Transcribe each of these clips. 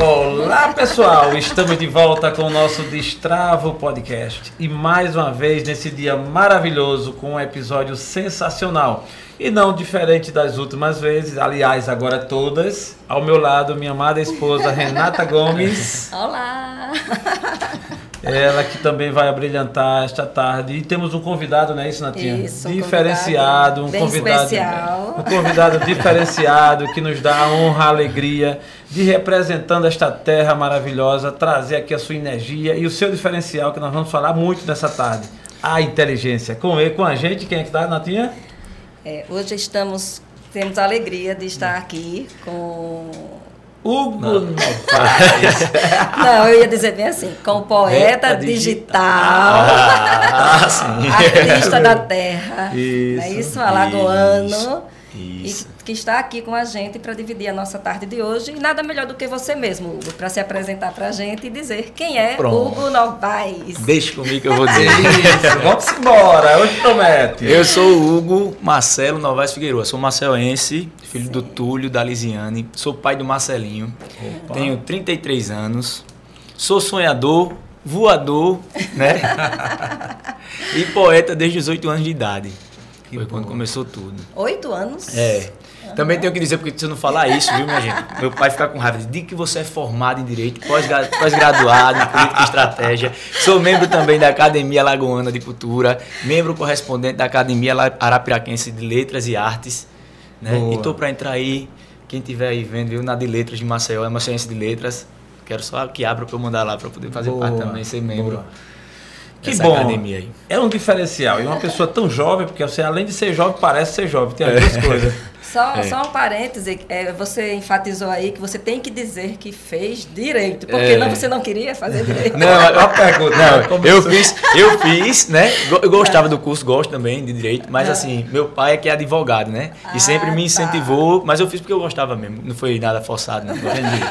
Olá pessoal, estamos de volta com o nosso Destravo Podcast e mais uma vez nesse dia maravilhoso com um episódio sensacional e não diferente das últimas vezes, aliás, agora todas. Ao meu lado, minha amada esposa Renata Gomes. Olá! Ela que também vai abrilhantar esta tarde. E temos um convidado, não é isso, Natinha? Isso, diferenciado, um convidado, especial. um convidado diferenciado que nos dá a honra, a alegria de representando esta terra maravilhosa, trazer aqui a sua energia e o seu diferencial que nós vamos falar muito nessa tarde. A inteligência. Com ele, com a gente, quem é que está, Natinha? É, hoje estamos, temos a alegria de estar aqui com. Hugo Não. Novaes. Não, eu ia dizer bem assim, com poeta digital, Ah, sim. artista da terra. Isso, é isso? Alagoano. Isso, E isso. que está aqui com a gente para dividir a nossa tarde de hoje. E nada melhor do que você mesmo, Hugo, para se apresentar para a gente e dizer quem é Pronto. Hugo Novaes. Deixa comigo que eu vou dizer. Isso, vamos embora. Hoje promete. Eu sou o Hugo Marcelo Novaes Figueiredo. Sou marcelense, filho do Túlio, da Lisiane. Sou pai do Marcelinho. Opa. Tenho 33 anos. Sou sonhador, voador, né? e poeta desde os 8 anos de idade. Que Foi bom. quando começou tudo. Oito anos. É. Também tenho que dizer, porque se eu não falar isso, viu, minha gente? Meu pai fica com raiva. Diga que você é formado em Direito, pós-gra- pós-graduado em Política e Estratégia. Sou membro também da Academia Lagoana de Cultura, membro correspondente da Academia Arapiraquense de Letras e Artes. Né? Boa. E tô para entrar aí, quem estiver aí vendo, viu, na de Letras de Maceió, é Maceiense de Letras. Quero só que abra para eu mandar lá para poder fazer Boa, parte também, ser membro boa. Que bom. academia aí. É um diferencial. E uma pessoa tão jovem, porque você, além de ser jovem, parece ser jovem. Tem as duas coisas. Só, É. só um parêntese, é, você enfatizou aí que você tem que dizer que fez direito, porque É. não, você não queria fazer direito. Não, Uma pergunta. Não, Como eu fiz, eu fiz, né? Eu gostava do curso, gosto também de direito, mas assim, meu pai é que é advogado, né? Ah, E sempre me tá. incentivou, mas eu fiz porque eu gostava mesmo, não foi nada forçado, não.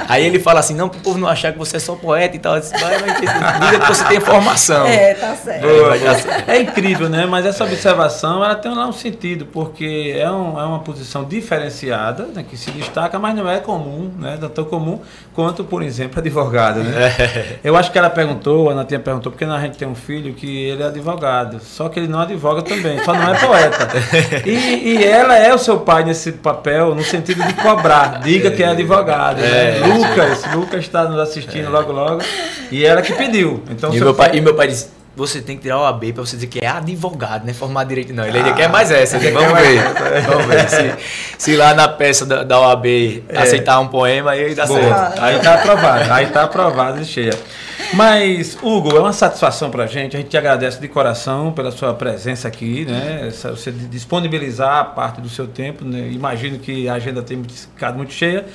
Aí ele fala assim, não, pro povo não achar que você é só poeta e tal, eu disse, vai, vai, diga que você tem formação. É, tá certo. Boa, certo. É incrível, né? Mas essa observação ela tem lá um sentido, porque é, um- é uma posição diferenciada, né, que se destaca, mas não é comum, né? Não tão comum quanto, por exemplo, advogado, né? É. Eu acho que ela perguntou, a Natinha perguntou, porque a gente tem um filho que ele é advogado, só que ele não advoga também, só não é poeta. E, e ela é o seu pai nesse papel, no sentido de cobrar, diga que é advogado. né? É. Lucas, Lucas está nos assistindo logo logo, e ela que pediu. Então, E meu pai, e meu pai disse, você tem que tirar o AB pra você dizer que é advogado, não é formado em direito, não. Ele ainda quer mais essa. Vamos ver. Vamos ver. Se, se lá na peça da, da OAB aceitar um poema, aí dá Boa. certo. Aí tá aprovado, aí tá aprovado e cheia. Mas, Hugo, é uma satisfação pra gente. A gente te agradece de coração pela sua presença aqui, né? Você disponibilizar parte do seu tempo. Né? Imagino que a agenda tem ficado muito cheia.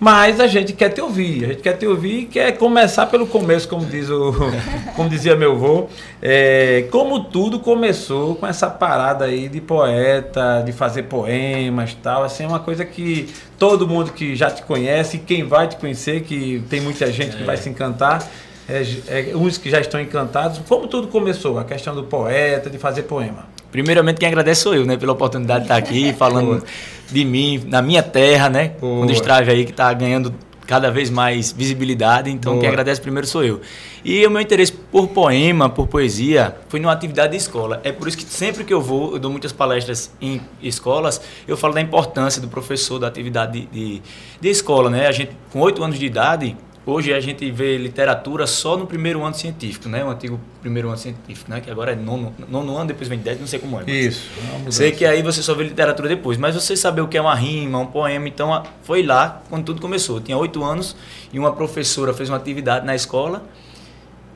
Mas a gente quer te ouvir, a gente quer te ouvir e quer começar pelo começo, como diz o, como dizia meu avô. É, como tudo começou com essa parada aí de poeta, de fazer poemas tal. Assim, é uma coisa que todo mundo que já te conhece, e quem vai te conhecer, que tem muita gente que vai se encantar, é, é, uns que já estão encantados. Como tudo começou, a questão do poeta, de fazer poema. Primeiramente, quem agradece sou eu, né? Pela oportunidade de estar aqui falando de mim, na minha terra, né? Boa. Um destrave aí que está ganhando cada vez mais visibilidade. Então, Boa. quem agradece primeiro sou eu. E o meu interesse por poema, por poesia, foi numa atividade de escola. É por isso que sempre que eu vou, eu dou muitas palestras em escolas, eu falo da importância do professor, da atividade de, de, de escola, né? A gente, com oito anos de idade, Hoje a gente vê literatura só no primeiro ano científico, né? O antigo primeiro ano científico, né? Que agora é nono, nono ano, depois vem dez, não sei como é. Isso. Sei que aí você só vê literatura depois, mas você saber o que é uma rima, um poema, então foi lá quando tudo começou. Eu tinha oito anos e uma professora fez uma atividade na escola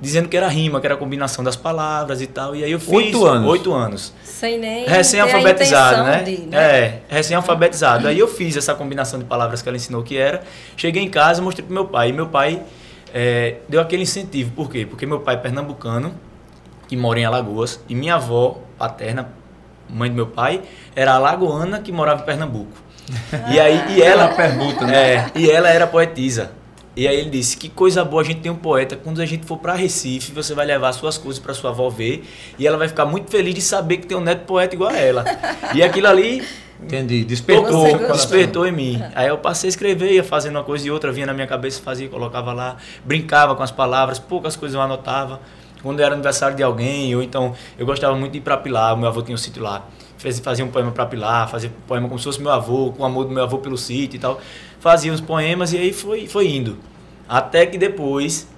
dizendo que era rima, que era a combinação das palavras e tal. E aí eu fiz. Oito anos? Oito anos. Sem nem Recém-alfabetizado, né? de, né? É, recém-alfabetizado. Aí eu fiz essa combinação de palavras que ela ensinou que era. Cheguei em casa, mostrei pro meu pai. E meu pai é, deu aquele incentivo. Por quê? Porque meu pai é pernambucano, que mora em Alagoas, e minha avó paterna, mãe do meu pai, era alagoana que morava em Pernambuco. E aí, e ela, Ela pergunta, né? é, e ela era poetisa. E aí ele disse: Que coisa boa a gente tem um poeta. Quando a gente for para Recife, você vai levar suas coisas para sua avó ver. E ela vai ficar muito feliz de saber que tem um neto poeta igual a ela. E aquilo ali Entendi. Despertou. Despertou em mim. Aí eu passei a escrever, ia fazendo uma coisa e outra, vinha na minha cabeça, fazia, colocava lá, brincava com as palavras, poucas coisas eu anotava. Quando era aniversário de alguém, ou então eu gostava muito de ir para Pilar, meu avô tinha um sítio lá. Fez- Fazia um poema para Pilar, fazia um poema como se fosse meu avô, com o amor do meu avô pelo sítio e tal. Fazia os poemas e aí foi, foi indo. Até que depois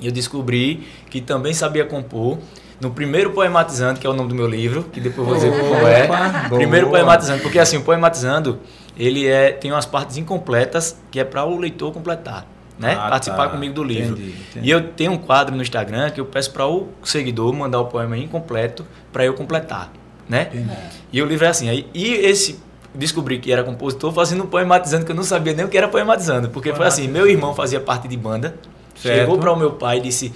eu descobri que também sabia compor. No primeiro poematizando, que é o nome do meu livro, que depois eu vou dizer como é. Primeiro poematizando, porque assim, o poematizando, ele é, tem umas partes incompletas que é para o leitor completar, né? Ah, Participar tá. comigo do livro. Entendi, entendi. E eu tenho um quadro no Instagram que eu peço para o seguidor mandar o poema incompleto para eu completar, né? Entendi. E o livro é assim. Aí, e esse descobri que era compositor fazendo um poematizando que eu não sabia nem o que era poematizando, porque foi assim, meu irmão fazia parte de banda, Certo. chegou para o meu pai e disse,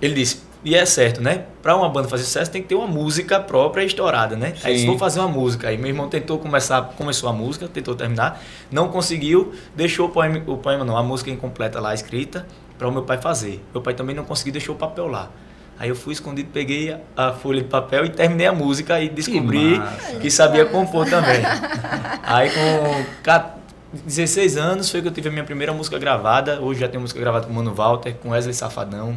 ele disse, e é certo, né? Para uma banda fazer sucesso tem que ter uma música própria estourada, né? Aí disse, Sim. vou fazer uma música. Aí meu irmão tentou começar, começou a música, tentou terminar, não conseguiu, deixou o poema, o poema não, a música incompleta lá escrita para o meu pai fazer. Meu pai também não conseguiu, deixou o papel lá. Aí eu fui escondido, peguei a- folha de papel e terminei a música e descobri massa. que, sabia compor também. Aí com ca- 16 anos foi que eu tive a minha primeira música gravada. Hoje já tenho música gravada com o Mano Walter, com Wesley Safadão.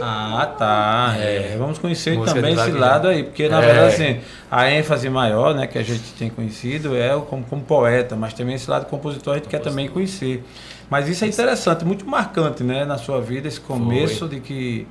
Ah, tá. É, vamos conhecer Música também esse lado aí, porque na É. verdade assim, a ênfase maior, né, que a gente tem conhecido é o como, como poeta, mas também esse lado compositor a gente quer também conhecer. Mas isso é interessante, muito marcante, né, na sua vida esse começo de que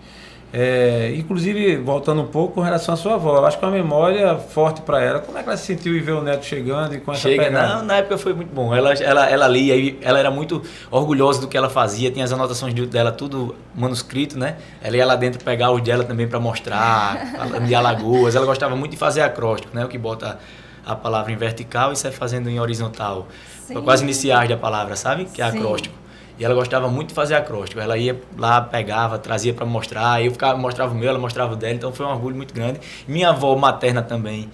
é, inclusive voltando um pouco com relação à sua avó, eu acho que é uma memória forte para ela. Como é que ela se sentiu em ver o neto chegando e com essa Chega, pegada? na, na época foi muito bom. Ela, ela, ela lia, e ela era muito orgulhosa do que ela fazia, tinha as anotações de- dela tudo manuscrito, né? Ela ia lá dentro pegar os dela também para mostrar, de Alagoas. Ela gostava muito de fazer acróstico, né? O que bota a palavra em vertical e sai fazendo em horizontal. Sim. Quase iniciais da palavra, sabe? Que é Sim. acróstico. E ela gostava muito de fazer acróstico. Ela ia lá, pegava, trazia para mostrar. Eu ficava, mostrava o meu, ela mostrava o dela. Então foi um orgulho muito grande. Minha avó materna também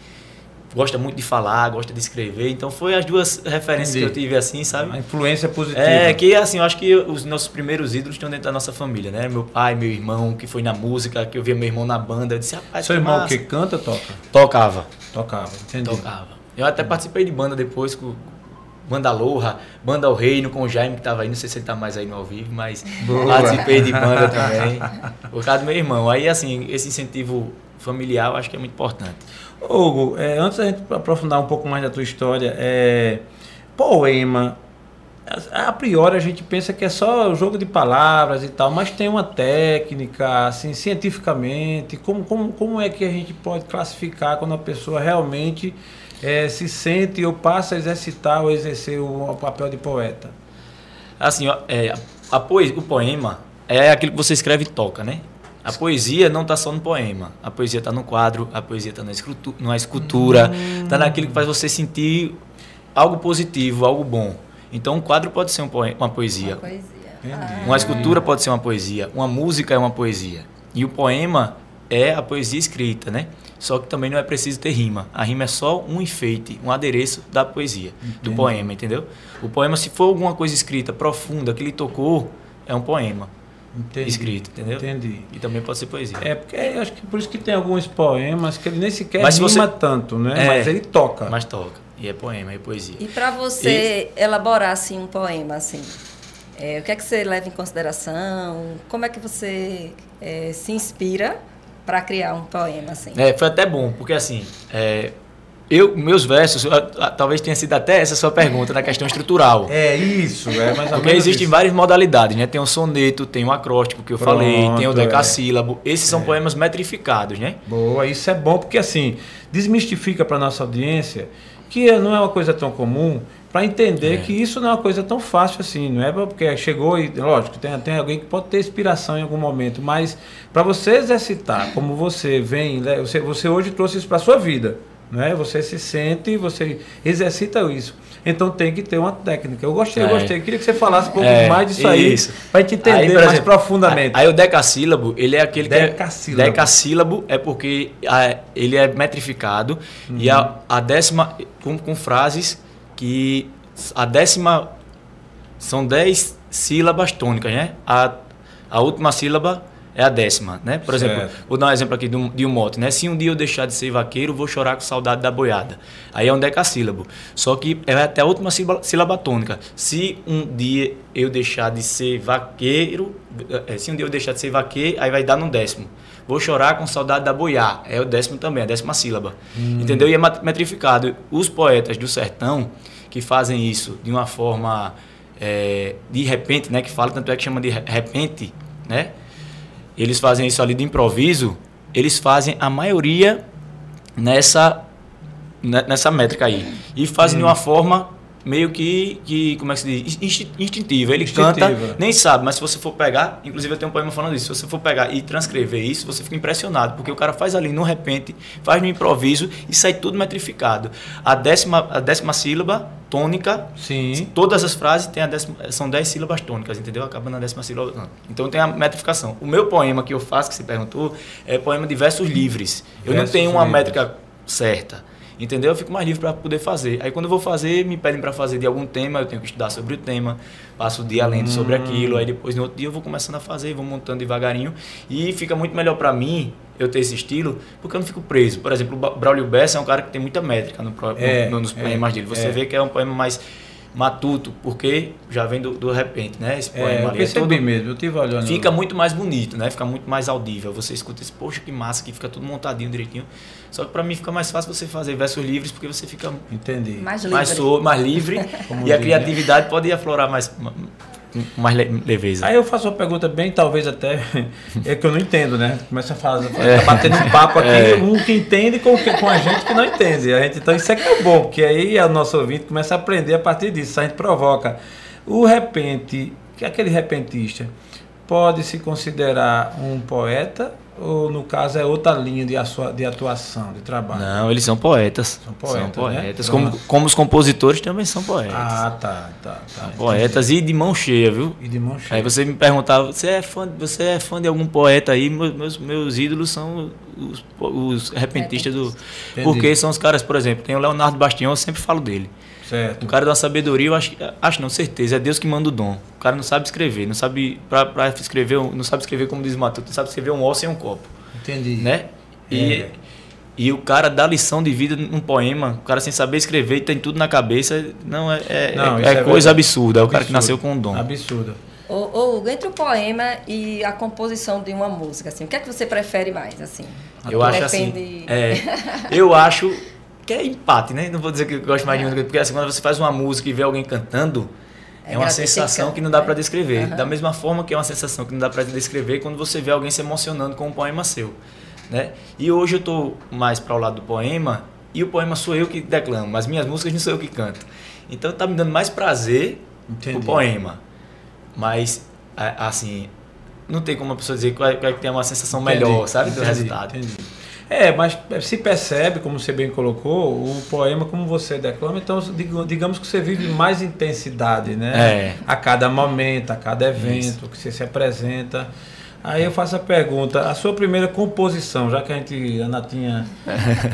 gosta muito de falar, gosta de escrever. Então foi as duas referências Entendi. que eu tive assim, sabe? A influência positiva. É, que assim, eu acho que os nossos primeiros ídolos estão dentro da nossa família, né? Meu pai, meu irmão, que foi na música, que eu via meu irmão na banda. Eu disse, rapaz, Seu que irmão massa. que canta, toca? Tocava. Tocava, entendi. Tocava. Eu até participei de banda depois com Banda Loja, Banda O Reino com o Jaime que tava aí, não sei se ele tá mais aí no ao vivo, mas Boa. participei de banda também. Por causa do meu irmão. Aí assim, esse incentivo familiar eu acho que é muito importante. Hugo, é, antes da gente aprofundar um pouco mais da tua história, é, poema, a, priori a gente pensa que é só jogo de palavras e tal, mas tem uma técnica, assim, cientificamente, como, como, como é que a gente pode classificar quando a pessoa realmente é, se sente ou passa a exercitar ou exercer o, o papel de poeta? Assim, é, a poe- o poema é aquilo que você escreve e toca, né? A poesia não está só no poema. A poesia está no quadro, a poesia está na, na escultura, está naquilo que faz você sentir algo positivo, algo bom. Então, um quadro pode ser um poe- uma poesia. Uma poesia. Entendi. Uma escultura pode ser uma poesia, uma música é uma poesia. E o poema é a poesia escrita, né? Só que também não é preciso ter rima. A rima é só um enfeite, um adereço da poesia, do Entendi. poema, entendeu? O poema, se for alguma coisa escrita profunda, que lhe tocou, é um poema Entendi. escrito, entendeu? Entendi. E também pode ser poesia. É porque eu acho que por isso que tem alguns poemas que ele nem sequer Mas se rima você- tanto, né? É. Mas ele toca. Mas toca. E é poema, é poesia. E para você elaborar assim um poema assim, é, o que é que você leva em consideração? Como é que você é, se inspira para criar um poema assim? É, foi até bom, porque assim, é, eu, meus versos, talvez tenha sido até essa sua pergunta na questão estrutural. É isso, é mais Porque existem isso. várias modalidades, né? Tem o soneto, tem o acróstico que eu Pronto, falei, tem o é. decassílabo. Esses são poemas metrificados, né? Boa, isso é bom porque assim, desmistifica para nossa audiência que não é uma coisa tão comum para entender É. que isso não é uma coisa tão fácil assim, não é porque chegou e lógico, tem, tem alguém que pode ter inspiração em algum momento, mas para você exercitar, como você vem, né, você, você hoje trouxe isso para sua vida, né? Você se sente, você exercita isso. Então tem que ter uma técnica. Eu gostei, eu É. gostei. Queria que você falasse um pouco É, mais disso aí, isso. para a gente entender Aí, por mais exemplo, profundamente. Aí, aí o decassílabo, ele é aquele Decassílabo. que é... Decassílabo é porque ah, ele é metrificado e a, a décima... Com, com frases que... A décima... São dez sílabas tônicas, né? A, a última sílaba é a décima, né? Por Certo. exemplo, vou dar um exemplo aqui de um, de um mote, né? Se um dia eu deixar de ser vaqueiro, vou chorar com saudade da boiada. Aí é um decassílabo. Só que é até a última sílaba, sílaba tônica. Se um dia eu deixar de ser vaqueiro, eh, se um dia eu deixar de ser vaqueiro, aí vai dar no décimo. Vou chorar com saudade da boiá. É o décimo também, a décima sílaba. Entendeu? E é metrificado. Os poetas do sertão que fazem isso de uma forma eh, de repente, né? Que fala, tanto é que chama de re- repente, né? Eles fazem isso ali de improviso. Eles fazem a maioria nessa ne- nessa métrica aí. E fazem de uma forma meio que, que como é que se diz? Insti- Instintiva. Ele canta, Instintiva. nem sabe, mas se você for pegar, inclusive eu tenho um poema falando isso, se você for pegar e transcrever isso, você fica impressionado, porque o cara faz ali no repente, faz no improviso e sai tudo metrificado. A décima, a décima sílaba tônica, Sim. todas as frases têm a décima, são dez sílabas tônicas, entendeu? Acaba na décima sílaba. Então tem a metrificação. O meu poema que eu faço, que você perguntou, é poema de versos livres. Eu Versos não tenho uma livres. métrica certa. Entendeu? Eu fico mais livre para poder fazer. Aí quando eu vou fazer, me pedem para fazer de algum tema, eu tenho que estudar sobre o tema, passo o dia lendo sobre Hum. aquilo, aí depois no outro dia eu vou começando a fazer, vou montando devagarinho e fica muito melhor para mim eu ter esse estilo, porque eu não fico preso. Por exemplo, o Braulio Bessa é um cara que tem muita métrica no, pro- É, no- nos é, poemas dele. Você é. vê que é um poema mais matuto, porque já vem do, do repente, né? Esse É, poema eu ali é percebi todo- mesmo, eu tive olhando. Fica muito mais bonito, né? Fica muito mais audível. Você escuta esse, poxa, que massa, que fica tudo montadinho direitinho. Só que pra mim fica mais fácil você fazer versos livres, porque você fica Entendi. Mais livre. mais, solto, mais livre e a criatividade pode aflorar mais, mais le- leveza. Aí eu faço uma pergunta bem, talvez até, é que eu não entendo, né? Começa a falar, É. tá batendo um papo aqui, um que entende com, com a gente que não entende. A gente, então isso é que é bom, porque aí o nosso ouvinte começa a aprender a partir disso, a gente provoca. O repente, que é aquele repentista, pode se considerar um poeta ou no caso é outra linha de, atua- de atuação, de trabalho? Não, eles são poetas. São poetas, né? poetas. Como, como os compositores também são poetas. Ah, tá, tá, tá. poetas e de mão cheia, viu? E de mão cheia. Aí você me perguntava, você é fã, você é fã de algum poeta aí? Meus, meus, meus ídolos são os, os repentistas do. Entendi. Porque são os caras, por exemplo, tem o Leonardo Bastião, eu sempre falo dele. Certo. Um cara de uma sabedoria, eu acho, acho não, certeza, é Deus que manda o dom. O cara não sabe escrever, não sabe pra, pra escrever, não sabe escrever como diz o Matuto, não sabe escrever um osso em um copo, Entendi. né? E, É. e o cara dá lição de vida num poema, o cara sem saber escrever e tem tudo na cabeça, não, é, é, Não, é- é é coisa verdade. absurda, é o cara que nasceu com um dom. Absurdo. Ô, ô, Hugo, entre o poema e a composição de uma música, assim, o que é que você prefere mais, assim? Eu acho assim. Depende- É, eu acho que é empate, né? Não vou dizer que eu gosto mais de música, porque assim, quando você faz uma música e vê alguém cantando, É é, uma sensação que não dá para descrever. Aham. Da mesma forma que é uma sensação que não dá para descrever quando você vê alguém se emocionando com um poema seu, né? E hoje eu tô mais para o lado do poema e o poema sou eu que declamo, mas minhas músicas não sou eu que canto. Então tá me dando mais prazer Entendi. o poema. Mas assim, não tem como a pessoa dizer qual é, é que tem uma sensação melhor, Entendi, sabe, do entendi, resultado. entendi. É, mas se percebe, como você bem colocou, o poema como você declama, então digamos que você vive mais intensidade, né? É. A cada momento, a cada evento que você se apresenta. Aí eu faço a pergunta, a sua primeira composição, já que a gente, a Natinha,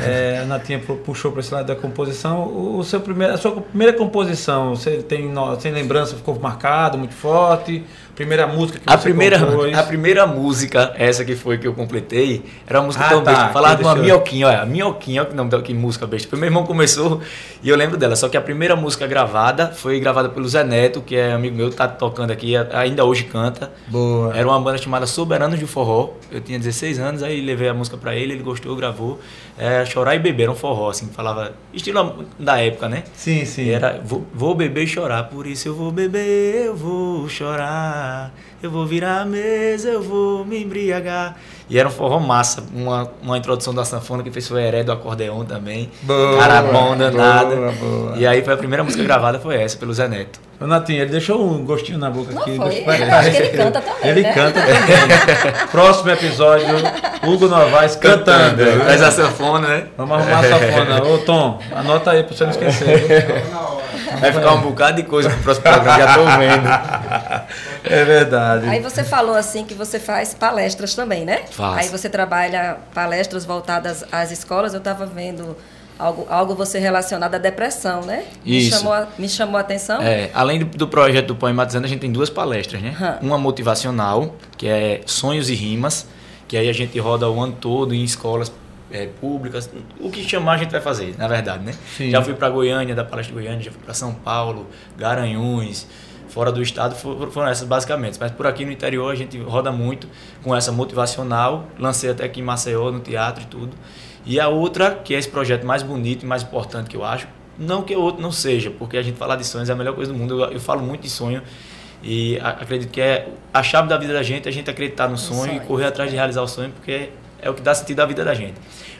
é, a Natinha pu- puxou para esse lado da composição, o, o seu primeiro, a sua primeira composição, você tem, tem lembrança, ficou marcado, muito forte? Primeira música que A você primeira, compôs? a primeira música, essa que foi que eu completei, era uma música Ah, tão tá, besta. Falava de uma minhoquinha, olha, a minhoquinha, olha que nome que música besta. Meu irmão começou e eu lembro dela. Só que a primeira música gravada foi gravada pelo Zé Neto, que é amigo meu, tá tocando aqui, ainda hoje canta. Boa. Era uma banda chamada Soberanos de Forró. Eu tinha 16 anos, aí levei a música pra ele, ele gostou, gravou. É, Chorar e Beber, um forró, assim, falava. Estilo da época, né? Sim, sim. E era vou, vou beber e chorar, por isso eu vou beber, eu vou chorar, eu vou virar a mesa, eu vou me embriagar. E era um forró massa, uma, uma introdução da sanfona que fez foi Heré do acordeon também. Boa, Cara bom danado. boa, boa. E aí foi a primeira música gravada foi essa, pelo Zé Neto. Ô, Natinha, ele deixou um gostinho na boca Não aqui. foi? Deixa- Eu acho que ele canta também, Ele né? canta também. Próximo episódio, Hugo Novaes cantando. Traz a sanfona, né? Vamos arrumar a safona. Ô, Tom, anota aí pra você não esquecer. Vai ficar um bocado de coisa pro próximo programa, já tô vendo. É verdade. Aí você falou assim que você faz palestras também, né? Faço. Aí você trabalha palestras voltadas às escolas. Eu estava vendo algo, algo você relacionado à depressão, né? Isso. Me chamou, a, me chamou a atenção. É, além do, do projeto do Poematizando, a gente tem duas palestras, né? Hum. Uma motivacional, que é Sonhos e Rimas, que aí a gente roda o ano todo em escolas é, públicas. O que chamar a gente vai fazer, na verdade, né? Sim. Já fui para Goiânia, da palestra de Goiânia, já fui para São Paulo, Garanhuns, fora do estado, for- foram essas basicamente. Mas por aqui no interior a gente roda muito com essa motivacional. Lancei até aqui em Maceió, no teatro e tudo. E a outra, que é esse projeto mais bonito e mais importante que eu acho, não que o outro não seja, porque a gente falar de sonhos é a melhor coisa do mundo. Eu, eu falo muito de sonho e acredito que é a chave da vida da gente é a gente acreditar no sonho, sonho. e correr atrás de realizar o sonho, porque é o que dá sentido à vida da gente.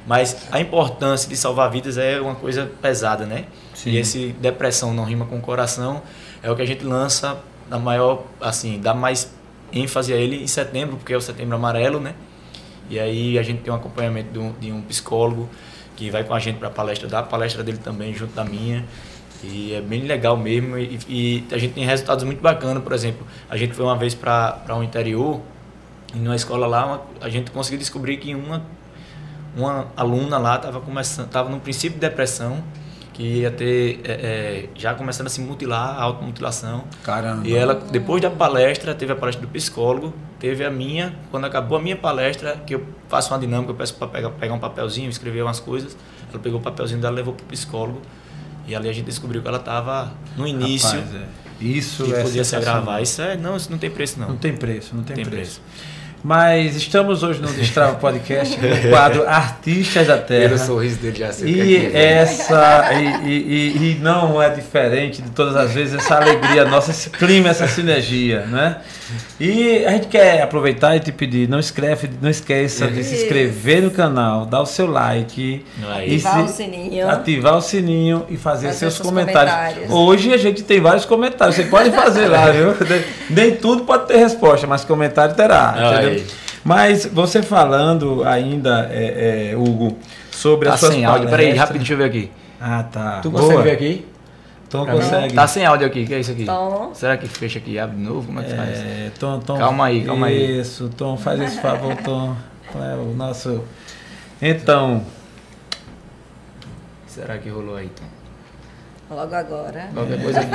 Mas a importância de salvar vidas é uma coisa pesada, né? Sim. E esse depressão não rima com coração é o que a gente lança na maior, assim, dá mais ênfase a ele em setembro, porque é o setembro amarelo, né? E aí a gente tem um acompanhamento de um, de um psicólogo que vai com a gente para a palestra, dá a palestra dele também junto da minha. E é bem legal mesmo. E, e a gente tem resultados muito bacanas, por exemplo, a gente foi uma vez para um interior numa escola lá a gente conseguiu descobrir que uma uma aluna lá estava começando, estava no princípio de depressão, que ia ter é, é, já começando a se mutilar, a automutilação. Caramba. E ela, depois da palestra, teve a palestra do psicólogo, teve a minha, quando acabou a minha palestra, que eu faço uma dinâmica, eu peço para pegar, pegar um papelzinho, escrever umas coisas, ela pegou o papelzinho dela, levou para o psicólogo, e ali a gente descobriu que ela estava no início Rapaz, é. Isso e é podia se agravar. Isso é, não, isso não tem preço não. Não tem preço, não tem, Tem preço. Mas estamos hoje no Destrava Podcast com o quadro Artistas da Terra. sorriso dele já sei E essa e, e- e- e não é diferente de todas as vezes essa alegria nossa, esse clima, essa sinergia, né? E a gente quer aproveitar e te pedir, não escreve, não esqueça de se inscrever no canal, dar o seu like, Aí. e Ativar se- o sininho. ativar o sininho e fazer, Fazer seus comentários. comentários. Hoje a gente tem vários comentários, você pode fazer lá, viu? Nem tudo pode ter resposta, mas comentário terá, Aí. entendeu? Mas você falando ainda, é, é, Hugo, sobre Tá as suas sem áudio, peraí, palestras- rapidinho, deixa eu ver aqui. Ah, tá. Tu Boa. consegue ver aqui? Tom Pra mim? consegue. Tá sem áudio aqui, que é isso aqui? Tom. Será que fecha aqui e abre de novo? Como é que faz? É, Tom, Tom. Calma aí, calma aí. Isso, Tom, faz esse favor, Tom. É o nosso. Então, Será que rolou aí? Tom? Logo agora. Qualquer coisa aqui.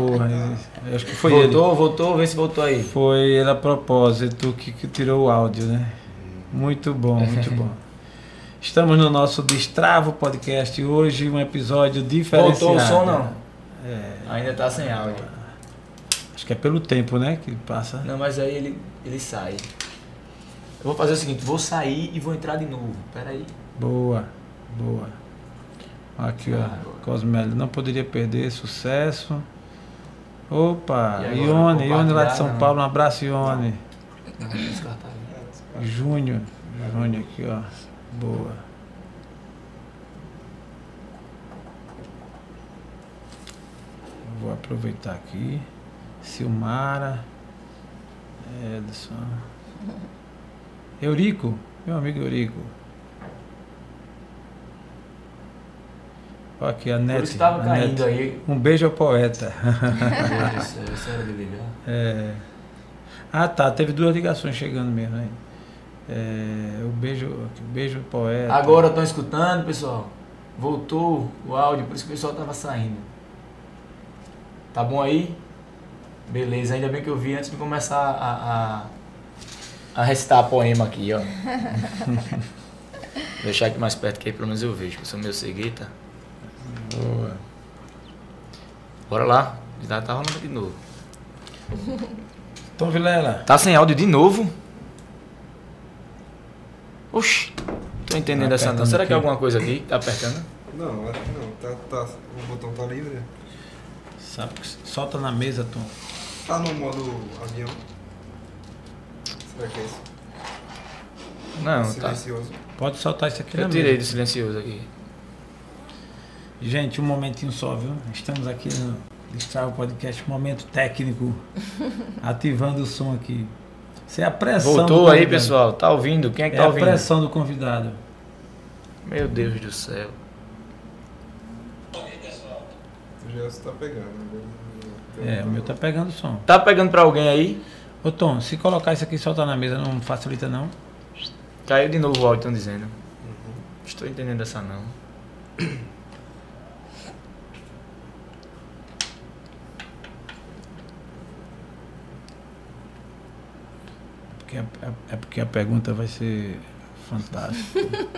porra, eu acho que foi voltou, voltou, vê se voltou aí. ele. Foi ele a propósito que, que tirou o áudio, né? Muito bom, muito bom. Estamos no nosso Destravo Podcast hoje, um episódio diferenciado. Voltou o som não? É, Ainda tá sem áudio. acho que é pelo tempo, né? Que passa. Não, mas aí ele, ele sai. Eu vou fazer o seguinte, vou sair e vou entrar de novo. Pera aí. Boa, boa. Aqui, ó. Cosmélio, não poderia perder, sucesso. Opa, E Ione, Ione lá de São não. Paulo, um abraço, Ione. Júnior, Júnior aqui, ó. Boa. Vou aproveitar aqui. Silmara. Edson. Eurico, meu amigo Eurico. Olha aqui a Nete. isso tava a caindo aí. Um beijo ao poeta. Isso era de ligar. É. Ah tá, teve duas ligações chegando mesmo aí. É, o beijo, beijo poeta. Agora estão escutando, pessoal? Voltou o áudio, por isso que o pessoal tava saindo. Tá bom aí? Beleza, ainda bem que eu vi antes de começar a, a, a recitar poema aqui, ó. Vou deixar aqui mais perto que aí pelo menos eu vejo, que eu sou meio cegueta. Boa. Bora lá, já tá rolando de novo. Tom Vilela. Tá sem áudio de novo? Oxi, tô entendendo Tá essa não. Será que é alguma coisa aqui? Tá apertando? Não, acho que não. Tá, tá, o botão tá livre. Sabe solta na mesa, Tom. Tá no modo avião. Será que é isso? Não, tá. Silencioso. Pode soltar isso aqui na Eu tirei mesa. silencioso aqui. Gente, um momentinho só, viu? Estamos aqui no Destrava Podcast, momento técnico. ativando o som aqui. Isso é a pressão. Voltou aí, pessoal? Tá ouvindo? Quem é que É tá a ouvindo? pressão do convidado. Meu Deus do céu. O Gelson tá pegando. É, o meu tá pegando o som. Tá pegando pra alguém aí? Ô Tom, se colocar isso aqui e soltar na mesa, não facilita não? Caiu de novo o áudio, estão dizendo. Estou entendendo essa não. Porque a- a- é porque a pergunta vai ser fantástica.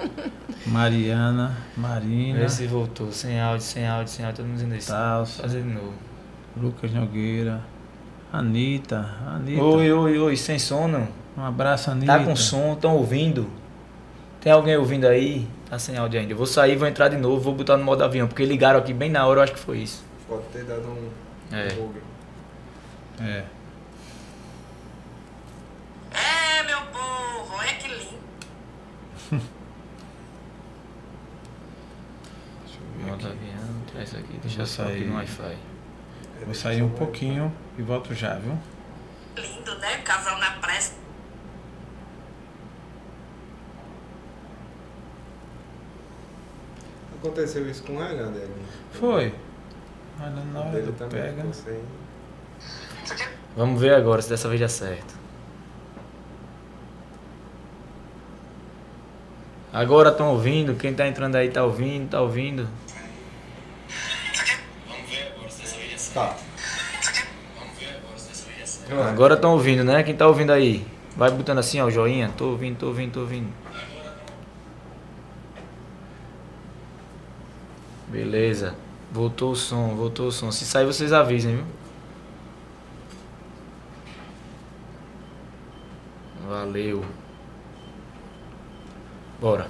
Mariana, Marina, Vê se voltou. Sem áudio, sem áudio, sem áudio. Todo mundo dizendo isso. Fazer de novo. Lucas Nogueira, Anitta, Anitta. Oi, oi, oi. Sem som não? Um abraço, Anitta. Tá com som, estão ouvindo? Tem alguém ouvindo aí? Tá sem áudio ainda. Eu vou sair, vou entrar de novo, vou botar no modo avião, porque ligaram aqui bem na hora, eu acho que foi isso. Pode ter dado um, É. um bug. É. É, meu povo, olha que lindo. Modo avião, isso aqui, deixa só aqui sair. no Wi-Fi. Vou sair um pouquinho e volto já, viu? Lindo, né? Casal na pressa. Aconteceu isso com ela, Adélio? Foi. Olha, na hora do também pega. Vamos ver agora se dessa vez dá certo. Agora estão ouvindo, quem tá entrando aí tá ouvindo, tá ouvindo. Tá. Agora estão ouvindo, né? Quem tá ouvindo aí? Vai botando assim, ó, o joinha. Tô ouvindo, tô ouvindo, tô ouvindo. Beleza. Voltou o som, voltou o som. Se sair, vocês avisem, viu? Valeu. Bora.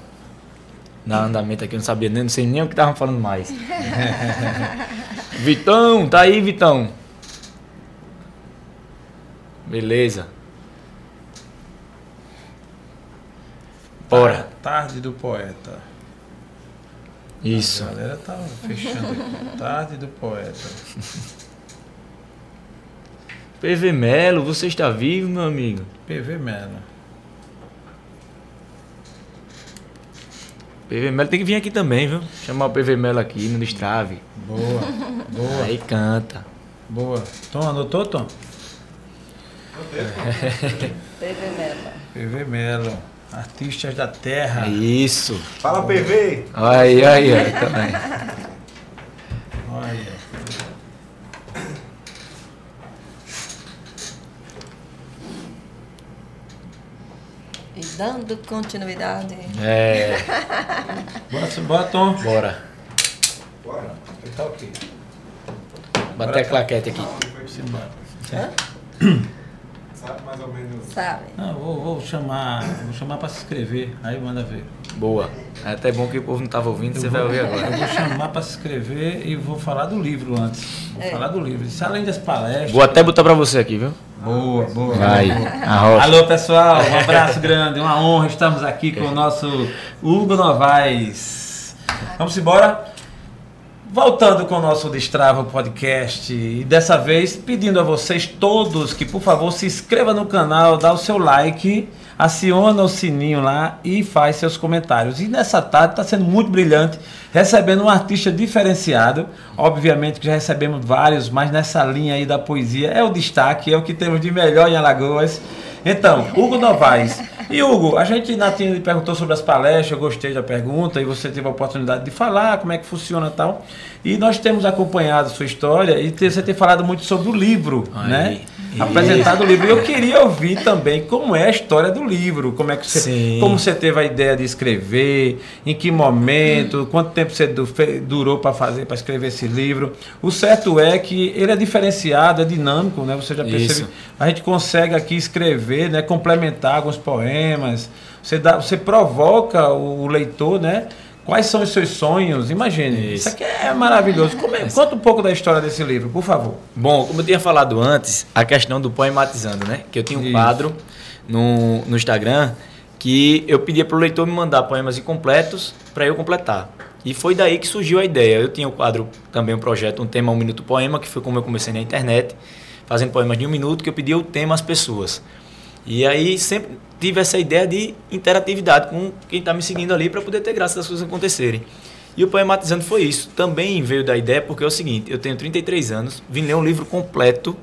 Dá andamento aqui, eu não sabia nem, não sei nem o que estavam falando mais. Vitão, tá aí, Vitão. Beleza. Bora. Tarde do poeta. Isso. A galera tá fechando aqui. Tarde do poeta. PV Melo, você está vivo, meu amigo? PV Melo. PV Melo tem que vir aqui também, viu? Chamar o PV Melo aqui no Destrave. Boa, boa, Aí canta. boa. Tom, anotou, Tom? TV Melo. PV Melo. Artistas da Terra. É isso. Fala, PV! Aí, aí, aí também. Olha. E dando continuidade. É, Bora, bora, Tom. bora. Bora. Tá ok. Bater a claquete aqui. Simbora. Sabe mais ou menos. Sabe? Não, vou, vou chamar. Vou chamar pra se inscrever. Aí manda ver. Boa. É até bom que o povo não estava ouvindo, você vai ouvir Eu agora. vou chamar pra se inscrever e vou falar do livro antes. Vou É. falar do livro. Isso além das palestras. Vou até botar pra você aqui, viu? Boa, boa. Vai, boa. arrocha. Alô, pessoal. Um abraço grande. Uma honra estarmos aqui com o nosso Hugo Novaes. Vamos embora? Voltando com o nosso Destrava Podcast, e dessa vez pedindo a vocês todos que, por favor, se inscreva no canal, dá o seu like, aciona o sininho lá e faz seus comentários. E nessa tarde está sendo muito brilhante, recebendo um artista diferenciado. Obviamente que já recebemos vários, mas nessa linha aí da poesia é o destaque, é o que temos de melhor em Alagoas. Então, Hugo Novaes. E Hugo, a gente Natinha lhe perguntou sobre as palestras, eu gostei da pergunta e você teve a oportunidade de falar como é que funciona e tal. E nós temos acompanhado a sua história e você tem falado muito sobre o livro, Aí. né? Isso. Apresentado o livro. Eu queria ouvir também como é a história do livro, como é que você, Sim. como você teve a ideia de escrever, em que momento, quanto tempo você durou para fazer, para escrever esse livro. O certo é que ele é diferenciado, é dinâmico, né? Você já percebe. Isso. A gente consegue aqui escrever, né? Complementar alguns poemas. Você dá, você provoca o, o leitor, né? Quais são os seus sonhos? Imagine. Isso, Isso. aqui é maravilhoso. Como é- Conta um pouco da história desse livro, por favor. Bom, como eu tinha falado antes, a questão do poematizando, né? Que eu tinha um Isso. quadro no, no Instagram que eu pedia para o leitor me mandar poemas incompletos para eu completar. E foi daí que surgiu a ideia. Eu tinha o quadro, também um projeto, um tema Um Minuto Poema, que foi como eu comecei na internet, fazendo poemas de um minuto, que eu pedia o tema às pessoas. E aí sempre tive essa ideia de interatividade com quem está me seguindo ali para poder ter graça das coisas acontecerem. E o Poematizando foi isso. Também veio da ideia porque é o seguinte, eu tenho 33 anos, vim ler um livro completo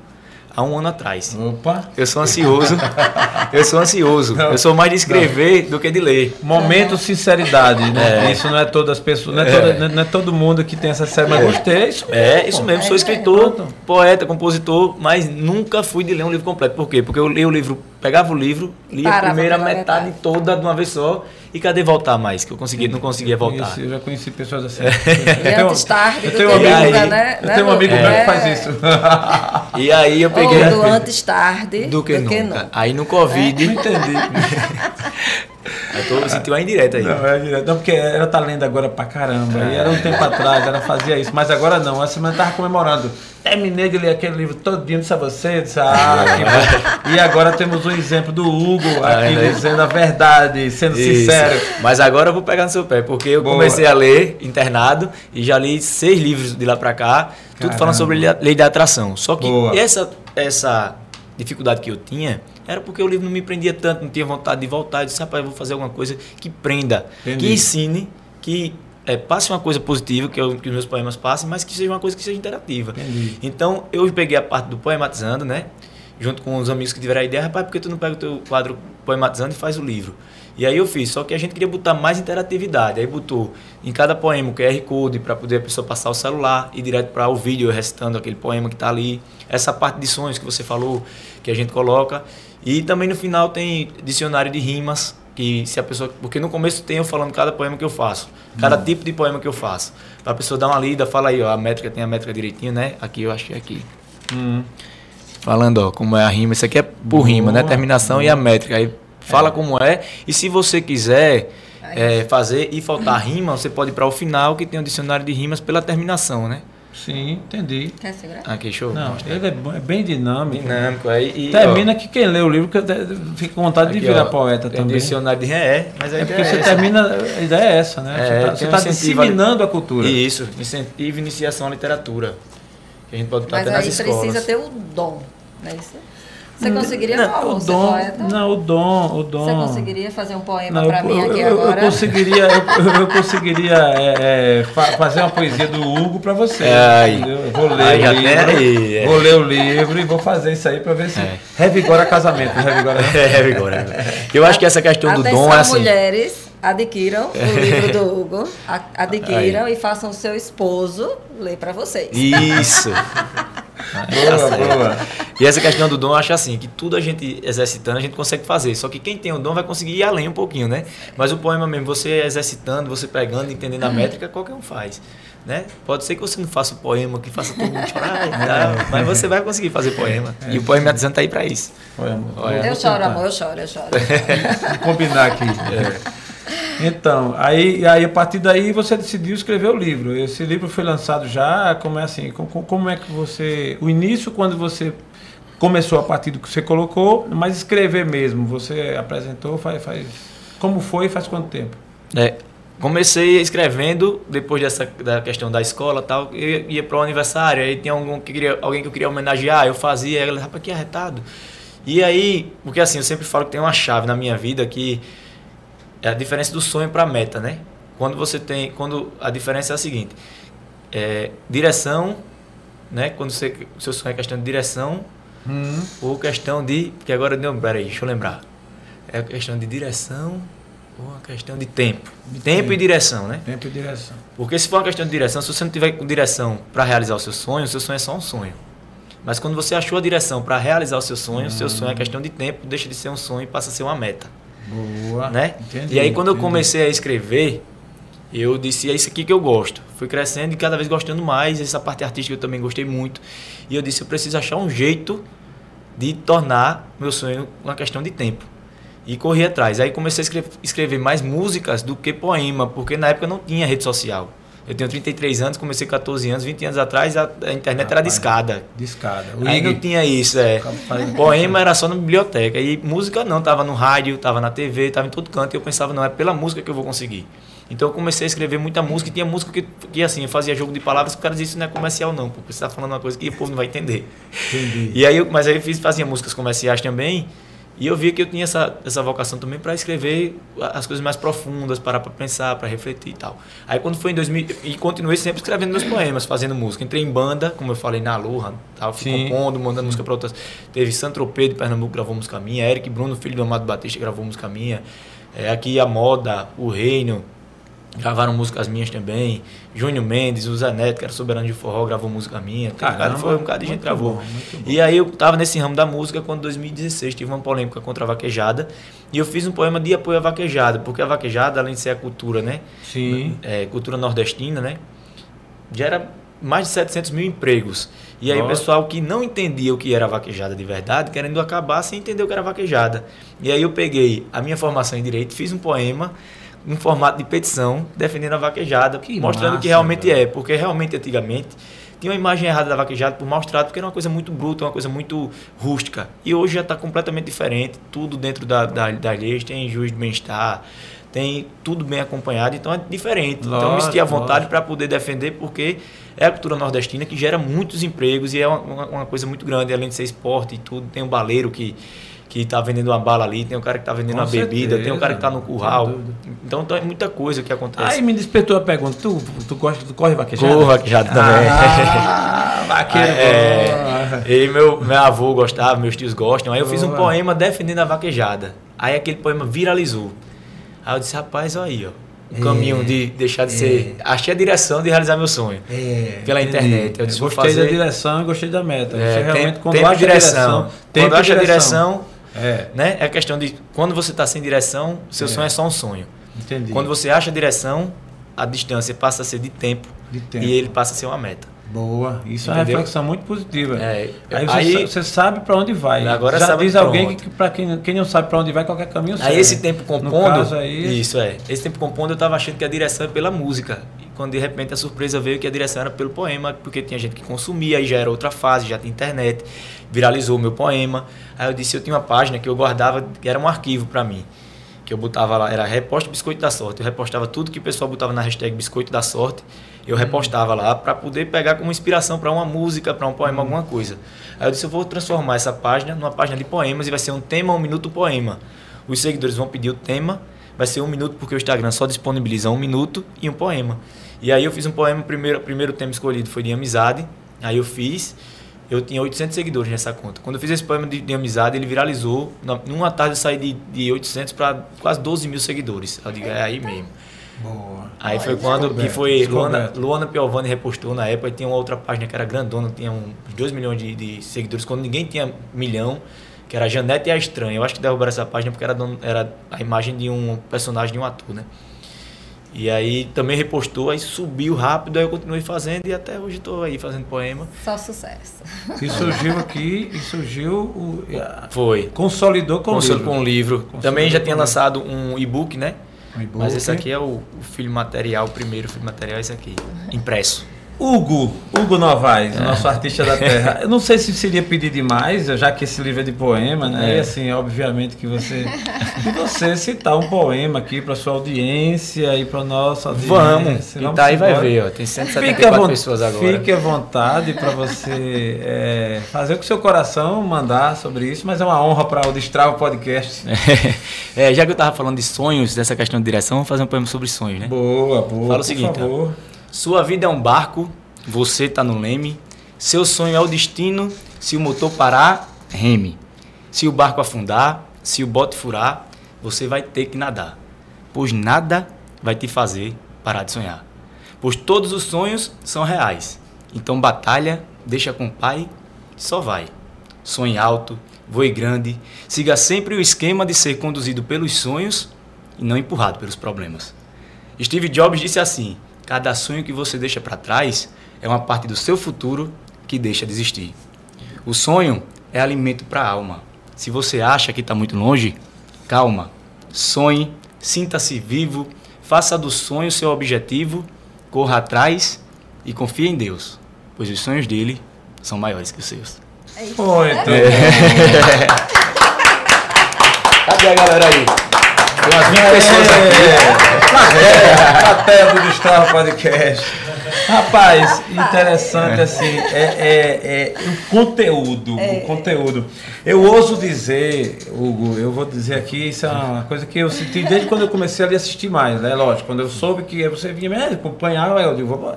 há um ano atrás. Opa. Eu sou ansioso. eu sou ansioso. Eu sou mais de escrever do que de ler. Momento sinceridade, né? É. Isso não é todas as pessoas, não é, toda- não é todo mundo que tem essa série, mas gostei. é Isso É, isso mesmo. Sou É, escritor, poeta, compositor, mas nunca fui de ler um livro completo. Por quê? Porque eu li o livro, pegava o livro, lia a Parava primeira pela metade metade. toda de uma vez só. E cadê voltar mais? Que eu consegui, não conseguia voltar. Conheci- eu já conheci pessoas assim. E Eu antes tarde eu do tenho que um amigo, nunca, né? eu Né, tenho um amigo Lu? meu que É. faz isso. E aí eu peguei. Ou do antes tarde do que, nunca. Aí no Covid. Não entendi. Eu tô, eu senti uma indireta aí. Não, é direto. Não, porque ela tá lendo agora pra caramba. E era um tempo atrás, ela fazia isso. Mas agora não. Essa semana tava comemorando. Terminei de ler aquele livro todinho, disse a você. Disse, ah, que bom. E agora temos um exemplo do Hugo aqui né? dizendo a verdade, sendo Isso. sincero. Mas agora eu vou pegar no seu pé, porque eu Boa. comecei a ler internado e já li seis livros de lá pra cá, tudo Caramba. falando sobre lei- lei da atração. Só que Boa. essa, essa dificuldade que eu tinha era porque o livro não me prendia tanto, não tinha vontade de voltar. Eu disse, rapaz, eu vou fazer alguma coisa que prenda, Entendi. que ensine, que é, passe uma coisa positiva, que, eu, que os meus poemas passem, mas que seja uma coisa que seja interativa. Entendi. Então eu peguei a parte do poematizando, né? Junto com os amigos que tiveram a ideia, rapaz, por que tu não pega o teu quadro poematizando e faz o livro? E aí eu fiz, só que a gente queria botar mais interatividade. Aí botou em cada poema o QR Code para poder a pessoa passar o celular e direto para o vídeo recitando aquele poema que está ali. Essa parte de sonhos que você falou, que a gente coloca. E também no final tem dicionário de rimas, que se a pessoa. Porque no começo tem eu falando cada poema que eu faço, cada tipo de poema que eu faço. Para a pessoa dar uma lida, fala aí, ó, a métrica tem a métrica direitinho, né? Aqui eu achei aqui. Hum. Falando, ó, como é a rima. Isso aqui é por rima, né? Boa, Terminação e a métrica. Aí fala como é. E se você quiser é, fazer e faltar rima, você pode ir para o final, que tem um dicionário de rimas pela terminação, né? Sim, entendi. Quer segurar? Aqui, show. Não, ele é, bom- é bem dinâmico. Dinâmico aí. E, Termina que quem lê o livro fica com vontade de virar poeta tem também. dicionário de é, mas aí É porque é você essa. termina. A ideia é essa, né? É, você está tá ali. disseminando a cultura. Isso, incentivo iniciação à literatura. Que a gente pode estar Mas até nas aí escolas. precisa ter o dom, não é isso? Você conseguiria, Não, Paulo, o ser dom, poeta? não, o dom, o dom. Você conseguiria fazer um poema para eu, mim aqui eu- agora? Eu conseguiria, eu, eu conseguiria é, é, fa- fazer uma poesia do Hugo para você. Aí. entendeu? Eu vou ler Aí o livro, aí, é. vou ler o livro e vou fazer isso aí para ver se É. revigora casamento. Revigora. É, agora. Eu acho que essa questão do dom é assim. mulheres, adquiram o livro do Hugo, adquiram e façam o seu esposo ler para vocês. Isso. Boa, boa. E essa questão do dom, eu acho assim, que tudo a gente exercitando, a gente consegue fazer. Só que quem tem o dom vai conseguir ir além um pouquinho, né? Mas o poema mesmo, você exercitando, você pegando, entendendo a métrica, qualquer um faz. Né? Pode ser que você não faça o poema, que faça todo mundo chorar e tal, mas você vai conseguir fazer poema. E o poema tá aí pra isso. Olha, Olha. Eu vou choro, amor, eu choro, eu choro. Vamos combinar aqui. Então, aí, aí a partir daí você decidiu escrever o livro. Esse livro foi lançado já, como é assim? Como, como é que você. O início, quando você começou a partir do que você colocou, mas escrever mesmo, você apresentou, faz. faz como foi e faz quanto tempo? É, comecei escrevendo, depois dessa da questão da escola tal, eu ia para o aniversário, aí tinha algum que queria, alguém que eu queria homenagear, eu fazia, ela, rapaz, que arretado. E aí, porque assim, eu sempre falo que tem uma chave na minha vida que é a diferença do sonho para a meta, né? Quando você tem, quando a diferença é a seguinte, é, direção, né? Quando você, seu sonho é questão de direção Hum, ou questão de, porque agora não, peraí, deixa eu lembrar. É questão de direção ou uma questão de tempo. De tempo, tempo. e direção, né? tempo e direção. Porque se for uma questão de direção, se você não tiver com direção para realizar o seu sonho, o seu sonho é só um sonho. Mas quando você achou a direção para realizar o seu sonho, o seu sonho é questão de tempo, deixa de ser um sonho e passa a ser uma meta, Boa. né? Entendi, e aí quando eu entendi. comecei a escrever, eu disse, é isso aqui que eu gosto. Fui crescendo e cada vez gostando mais, essa parte artística eu também gostei muito. E eu disse, eu preciso achar um jeito de tornar meu sonho uma questão de tempo. E corri atrás. Aí comecei a escrever, mais músicas do que poema, porque na época não tinha rede social. Eu tenho 33 anos, comecei com 14 anos, 20 anos atrás a, internet era Rapaz, discada. Discada. O Aí não tinha isso, é. Poema era só na biblioteca. E música não, tava no rádio, tava na TV, tava em todo canto. E eu pensava, não, é pela música que eu vou conseguir. Então eu comecei a escrever muita música e tinha música que, que assim, eu fazia jogo de palavras, o cara dizia isso não é comercial não, porque você tá falando uma coisa que o povo não vai entender. Entendi. E aí, eu- mas aí eu fiz, fazia músicas comerciais também. E eu via que eu tinha essa, essa vocação também para escrever as coisas mais profundas, parar para pensar, para refletir e tal. Aí quando foi em 2000, e continuei sempre escrevendo meus poemas, fazendo música. Entrei em banda, como eu falei, na tal, fui Sim. compondo, mandando música para outras. Teve Santropê de Pernambuco gravou música minha, Eric Bruno, filho do Amado Batista, gravou música minha. É, aqui a Moda, o Reino, gravaram músicas minhas também. Júnior Mendes, o Zé Neto, que era soberano de forró, gravou música minha. Um Caramba, foi um bocado de gente gravou. bom. E aí eu tava nesse ramo da música quando em 2016 tive uma polêmica contra a vaquejada. E eu fiz um poema de apoio à vaquejada, porque a vaquejada, além de ser a cultura, né? Sim. é, cultura nordestina, né? Gera mais de 700 mil empregos. E aí o Nossa. pessoal que não entendia o que era vaquejada de verdade, querendo acabar sem entender o que era vaquejada. E aí eu peguei a minha formação em direito, fiz um poema em formato de petição, defendendo a vaquejada, Que mostrando massa, que realmente velho. é, porque realmente antigamente tinha uma imagem errada da vaquejada por maus tratos, porque era uma coisa muito bruta, uma coisa muito rústica. E hoje já está completamente diferente, tudo dentro da, da, das leis, tem juiz de bem-estar, tem tudo bem acompanhado, então é diferente. então eu me Lógico, senti à vontade lógico. para poder defender, porque é a cultura nordestina que gera muitos empregos e é uma, uma- uma coisa muito grande, além de ser esporte e tudo. Tem um baleiro que que está vendendo uma bala ali, tem o cara que está vendendo Com uma bebida, tem certeza, o cara que está no tem curral. dúvida. Então, então é muita coisa que acontece. Aí me despertou a pergunta, tu, tu, gosta, tu corre vaquejada? Corro vaquejada também. Ah, vaqueiro É, e meu, meu avô gostava, meus tios gostam. Aí eu fiz um poema defendendo a vaquejada. Aí aquele poema viralizou. Aí eu disse, rapaz, olha aí, ó. O É, caminho de deixar de ser. Achei a direção de realizar meu sonho. É, Pela internet, eu disse, gostei da fazer- direção e gostei da meta. É, Você realmente, quando tempo e acha direção. direção, Quando acha a direção, É, né? É a questão de quando você está sem direção, seu É. sonho é só um sonho. entendi. Quando você acha a direção, a distância passa a ser de tempo, De tempo. e ele passa a ser uma meta. Boa, isso é uma Entendeu? reflexão muito positiva. É, aí, você, aí- você sabe para onde vai. Agora Já diz alguém que para quem, quem não sabe para onde vai, qualquer caminho serve. Aí esse tempo No compondo. caso aí, Isso é. Esse tempo compondo eu tava achando que a direção é pela música. Quando de repente a surpresa veio que a direção era pelo poema, porque tinha gente que consumia, aí já era outra fase, já tinha internet, viralizou o meu poema. Aí eu disse, eu tinha uma página que eu guardava, que era um arquivo para mim. Que eu botava lá, era reposto Biscoito da Sorte. Eu repostava tudo que o pessoal botava na hashtag Biscoito da Sorte. Eu repostava lá para poder pegar como inspiração para uma música, para um poema, alguma coisa. Aí eu disse, eu vou transformar essa página numa página de poemas e vai ser um tema, um minuto poema. Os seguidores vão pedir o tema, vai ser um minuto porque o Instagram só disponibiliza um minuto e um poema. E aí eu fiz um poema, o primeiro, primeiro tema escolhido foi de amizade, aí eu fiz, eu tinha 800 seguidores nessa conta. Quando eu fiz esse poema de, de amizade, ele viralizou, numa tarde eu saí de, de 800 para quase 12 mil seguidores. Eu digo, é aí mesmo. boa. Aí foi quando que foi Luana. Luana Piovani repostou na época, e tinha uma outra página que era grandona, tinha uns 2 milhões de, de seguidores, quando ninguém tinha milhão, que era a Janete e a Estranha. Eu acho que derrubaram essa página porque era, era a imagem de um personagem de um ator, né? E aí também repostou, aí subiu rápido, aí eu continuei fazendo e até hoje estou aí fazendo poema. Só sucesso. E surgiu aqui, e surgiu o. Foi. Consolidou com o Conselho livro. com um livro. Conselho Também já tinha lançado um e-book, né? Um e-book. Mas esse aqui é o, o filho material, o primeiro filho material é esse aqui, impresso. Hugo, Hugo Novaes, nosso artista da terra. Eu não sei se seria pedir demais, já que esse livro é de poema, né? É. E assim, obviamente que você. E você citar um poema aqui para sua audiência e para nossa audiência. Vamos! Quem tá aí vai ver, ó. Tem Fique à, 174 von- pessoas agora. fique à vontade para você é, fazer o que o seu coração mandar sobre isso, mas é uma honra para o Destrava Podcast. É, já que eu tava falando de sonhos, dessa questão de direção, vamos fazer um poema sobre sonhos, né? Boa, boa. Fala o por seguinte, ó. Sua vida é um barco, você tá no leme. Seu sonho é o destino, se o motor parar, reme. Se o barco afundar, se o bote furar, você vai ter que nadar. Pois nada vai te fazer parar de sonhar. Pois todos os sonhos são reais. Então batalha, deixa com o pai, só vai. Sonhe alto, voe grande, siga sempre o esquema de ser conduzido pelos sonhos e não empurrado pelos problemas. Steve Jobs disse assim: cada sonho que você deixa para trás é uma parte do seu futuro que deixa de existir. O sonho é alimento para a alma. Se você acha que está muito longe, calma. Sonhe, sinta-se vivo, faça do sonho seu objetivo, corra atrás e confie em Deus, pois os sonhos dele são maiores que os seus. É isso. Muito É. Cadê a galera aí? Umas 20 pessoas aqui. É, plateia, plateia do Destrava Podcast. Rapaz, interessante assim, é, é, é o conteúdo, o conteúdo. Eu ouso dizer, Hugo, eu vou dizer aqui, isso é uma coisa que eu senti desde quando eu comecei a assistir mais, né? Lógico, quando eu soube que você vinha me acompanhar, eu digo, vou...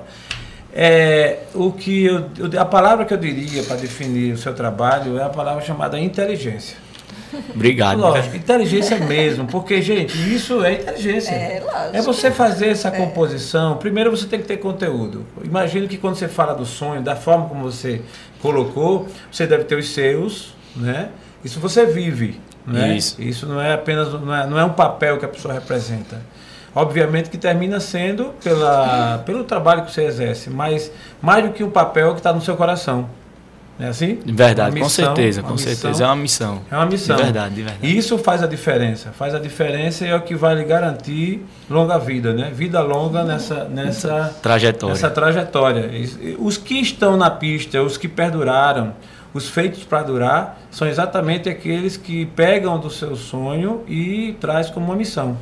É, o que eu, a palavra que eu diria para definir o seu trabalho é a palavra chamada inteligência. Obrigado. Lógico, inteligência mesmo, porque, gente, isso é inteligência. É, lógico. É você fazer essa composição. Primeiro você tem que ter conteúdo. Imagino que quando você fala do sonho, da forma como você colocou, você deve ter os seus, né? Isso você vive. Né? Isso. Isso não é apenas não é, não é um papel que a pessoa representa. Obviamente que termina sendo pela, pelo trabalho que você exerce, mas mais do que um papel que está no seu coração. É assim? De verdade, Uma com missão, certeza, com missão. certeza. É uma missão. É uma missão. De verdade, de verdade. E isso faz a diferença. Faz a diferença e é o que vai lhe garantir longa vida, né? Vida longa nessa, nessa Trajetória. Nessa trajetória. Os que estão na pista, os que perduraram, os feitos para durar, são exatamente aqueles que pegam do seu sonho e traz como uma missão.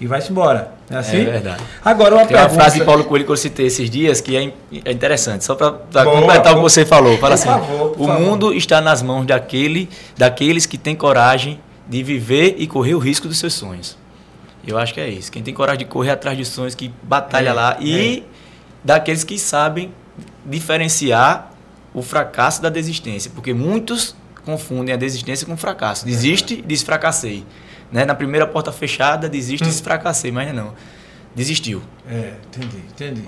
E vai-se embora. É assim? É verdade. Agora uma Tem uma pergunta. frase de Paulo Coelho que eu citei esses dias que é, é interessante, só para completar o que você falou. Fala por assim: favor, o favor. mundo está nas mãos daquele, daqueles que têm coragem de viver e correr o risco dos seus sonhos. Eu acho que é isso. Quem tem coragem de correr atrás de sonhos, que batalha É, lá. E daqueles que sabem diferenciar o fracasso da desistência. Porque muitos confundem a desistência com fracasso. Desiste, diz fracassei. Né? Na primeira porta fechada, desiste, Hum. diz fracassei. Mas não. Desistiu. É, entendi, entendi.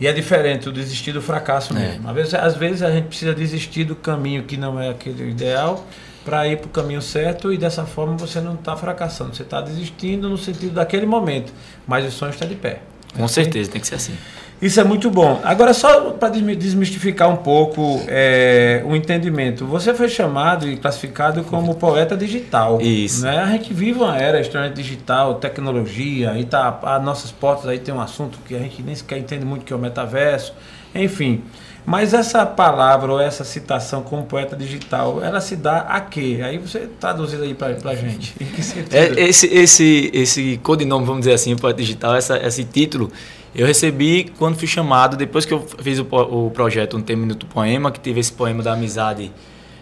E é diferente o desistir do fracasso É. mesmo. Às vezes, às vezes a gente precisa desistir do caminho que não é aquele ideal para ir para o caminho certo e dessa forma você não está fracassando. Você está desistindo no sentido daquele momento, mas o sonho está de pé. Com certeza, tem que ser assim. Isso é muito bom. Agora, só para desmistificar um pouco é, o entendimento, você foi chamado e classificado como poeta digital. Isso. Né? A gente vive uma era extremamente digital, tecnologia, e tá, as nossas portas aí tem um assunto que a gente nem sequer entende muito que é o metaverso, enfim. Mas essa palavra ou essa citação como poeta digital, ela se dá a quê? Aí você traduz aí para a gente. Em que sentido? É, esse, esse, esse codinome, vamos dizer assim, Poeta Digital, essa, esse título, eu recebi quando fui chamado, depois que eu fiz o, o projeto Um Tem Minuto Poema, que teve esse poema da amizade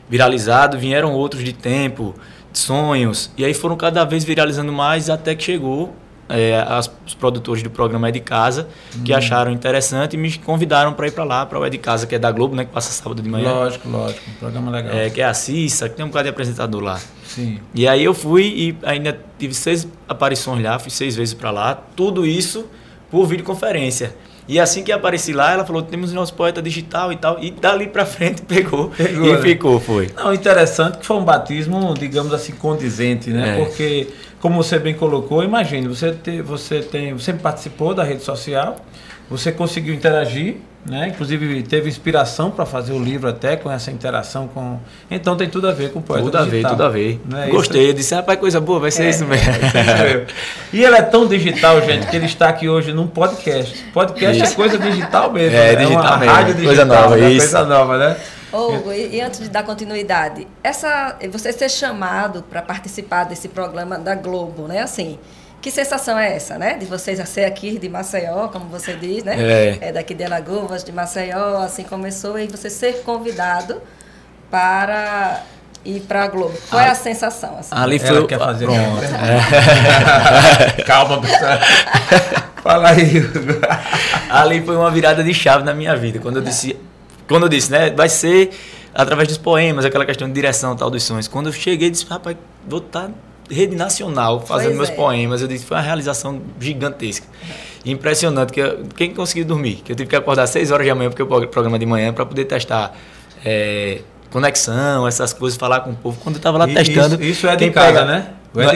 viralizado, vieram outros de tempo, de sonhos, e aí foram cada vez viralizando mais até que chegou é, as- os produtores do programa É de Casa, que Hum. acharam interessante e me convidaram para ir para lá, para o É de Casa, que é da Globo, né, que passa sábado de manhã, Lógico, lógico. Um programa legal. é, que é a Cissa, que tem um bocado de apresentador lá. Sim. E aí eu fui e ainda tive seis aparições lá, fui seis vezes para lá, tudo isso por videoconferência. E assim que apareci lá, ela falou: temos nosso poeta digital e tal. E dali pra frente pegou, Pegou, e né? ficou, foi. Não, interessante que foi um batismo, digamos assim, condizente, né? É. Porque, como você bem colocou, imagine, você, te, você tem, você participou da rede social, você conseguiu interagir, né? Inclusive teve inspiração para fazer o livro até com essa interação com. Então tem tudo a ver com o poeta Tudo a ver, digital, tudo a ver. né? Gostei, eu disse: rapaz, coisa boa, vai ser É, isso mesmo. E ele é tão digital, gente, que ele está aqui hoje num podcast. Podcast Isso. é coisa digital mesmo. É, né? digital uma mesmo. rádio Coisa digital, nova, né? isso. Coisa nova, né? Ô, Hugo, e, e antes de dar continuidade, essa, você ser chamado para participar desse programa da Globo, né? Assim, que sensação é essa, né? De vocês ser aqui de Maceió, como você diz, né? É. daqui de Alagoas, de Maceió, assim começou, e você ser convidado para ir para a Globo. Qual é a sensação? Assim? Ali Ela foi. quer fazer Pronto. mesmo. Calma, pessoal. Fala aí, Hugo. Ali foi uma virada de chave na minha vida. Quando eu disse, quando eu disse, né, vai ser através dos poemas, aquela questão de direção tal dos sonhos. Quando eu cheguei, disse, rapaz, vou estar rede nacional fazendo Pois meus é. poemas. Eu disse, foi uma realização gigantesca. Impressionante que eu- quem conseguiu dormir, que eu tive que acordar 6 horas da manhã porque o programa de manhã para poder testar é, conexão, essas coisas, falar com o povo. Quando eu estava lá E testando, Isso, isso é de casa, pega- né?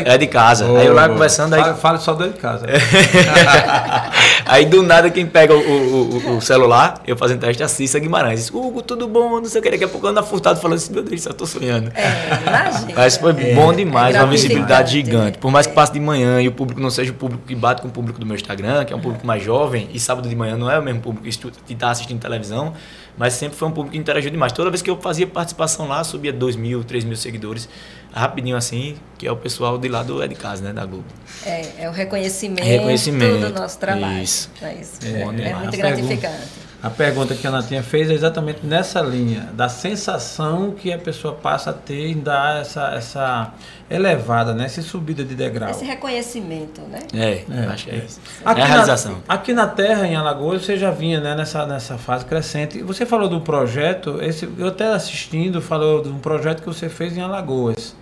É de casa. aí eu lá conversando, aí Fala, fala só do de casa. Aí do nada quem pega o, o- o- o celular, eu fazendo teste, é a Cissa Guimarães. Diz, Hugo, tudo bom? Não sei o que. Daqui a pouco eu ando furtado falando assim, meu Deus, eu tô sonhando. É, imagina. Mas foi bom demais, É uma visibilidade gigante. Por mais que passe de manhã e o público não seja o público que bate com o público do meu Instagram, que é um público mais jovem, e sábado de manhã não é o mesmo público que está assistindo televisão, mas sempre foi um público que interagiu demais. Toda vez que eu fazia participação lá, subia 2 mil, 3 mil seguidores, rapidinho assim, que é o pessoal de lá do É de Casa, né, da Globo. É, é o reconhecimento, Reconhecimento, do nosso trabalho. isso. É, isso. É, é muito A gratificante. A pergunta que a Natinha fez é exatamente nessa linha, da sensação que a pessoa passa a ter em dar essa, essa elevada, né? essa subida de degrau. Esse reconhecimento, né? É, É, acho que é, é. isso. Aqui é a na- realização. aqui na Terra, em Alagoas, você já vinha né, nessa, nessa fase crescente. Você falou do projeto, esse, eu até assistindo, falou de um projeto que você fez em Alagoas.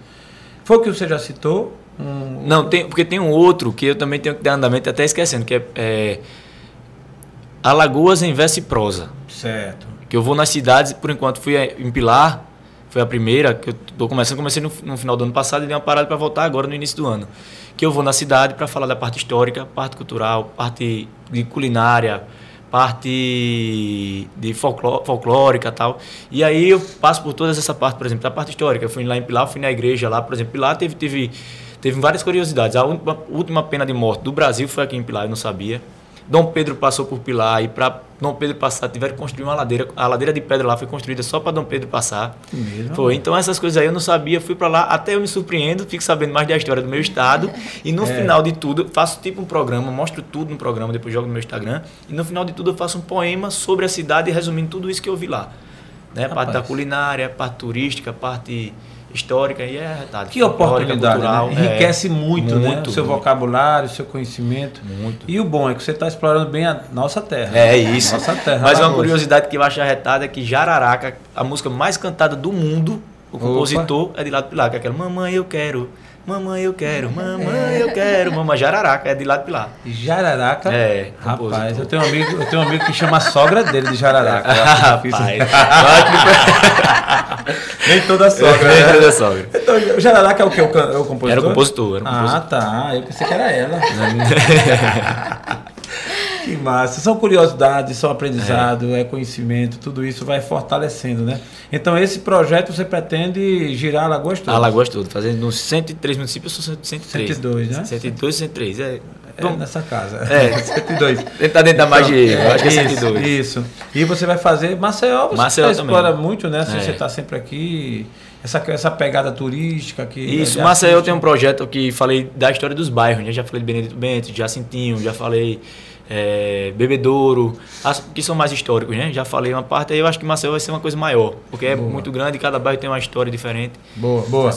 Foi o que você já citou? Um- Não, tem, porque tem um outro que eu também tenho que dar andamento, até esquecendo, que é, é Alagoas em verso e prosa. Certo. Que eu vou nas cidades, por enquanto fui em Pilar, foi a primeira, que eu tô começando, comecei no, no final do ano passado e dei uma parada para voltar agora no início do ano. Que eu vou na cidade para falar da parte histórica, parte cultural, parte de culinária, parte de folcló- folclórica e tal. E aí eu passo por todas essa parte, por exemplo, da parte histórica. Eu fui lá em Pilar, fui na igreja lá, por exemplo, Pilar teve, teve, teve várias curiosidades. A última, última pena de morte do Brasil foi aqui em Pilar, eu não sabia. Dom Pedro passou por Pilar e para Dom Pedro passar tiveram que construir uma ladeira. A ladeira de pedra lá foi construída só para Dom Pedro passar. Mesmo? Foi. Então essas coisas aí eu não sabia, fui para lá, até eu me surpreendo, fico sabendo mais da história do meu estado e no final de tudo faço tipo um programa, mostro tudo no programa, depois jogo no meu Instagram e no final de tudo eu faço um poema sobre a cidade resumindo tudo isso que eu vi lá. Né? Parte da culinária, parte turística, parte histórica e é arretado. Que oportunidade, cultural, né? é. Enriquece muito, né? Muito, O seu muito. vocabulário, o seu conhecimento. Muito. E o bom é que você está explorando bem a nossa terra. É isso. Nossa terra. Mas uma curiosidade que eu acho arretada é que Jararaca, a música mais cantada do mundo, o Opa. compositor é de lá do Pilar, que é aquela Mamãe eu quero, Mamãe eu quero, Mamãe eu quero, Mamãe Jararaca, é de lá do Pilar. Jararaca. É, Rapaz, compositor. eu tenho um amigo, eu tenho um amigo que chama a sogra dele de Jararaca. Difícil. Nem toda sogra. né? Era da sogra. Então, o Jararaca é o que? O, é o compositor? Era o compositor, era o Ah, compositor. tá. Eu pensei que era ela. que massa. São curiosidades, são aprendizado, é. conhecimento, tudo isso vai fortalecendo, né? Então, esse projeto você pretende girar a Lagoas toda? Alagoas todo, fazendo nos 103 municípios, sou 103. 102, né? 102, 103, é. É, Vamos nessa casa. É. 102. tentar dentro da magia, eu acho que é isso, 102. Isso. E você vai fazer Maceió, você Maceió explora também. muito, né? Se É. Você está sempre aqui. Essa, essa pegada turística aqui. Isso, de Maceió tem um projeto que falei da história dos bairros, né? Já falei de Benedito Bento, de Jacintinho, já falei é, Bebedouro, as que são mais históricos, né? Já falei uma parte, aí eu acho que Maceió vai ser uma coisa maior, porque é Boa. muito grande e cada bairro tem uma história diferente. Boa, boa.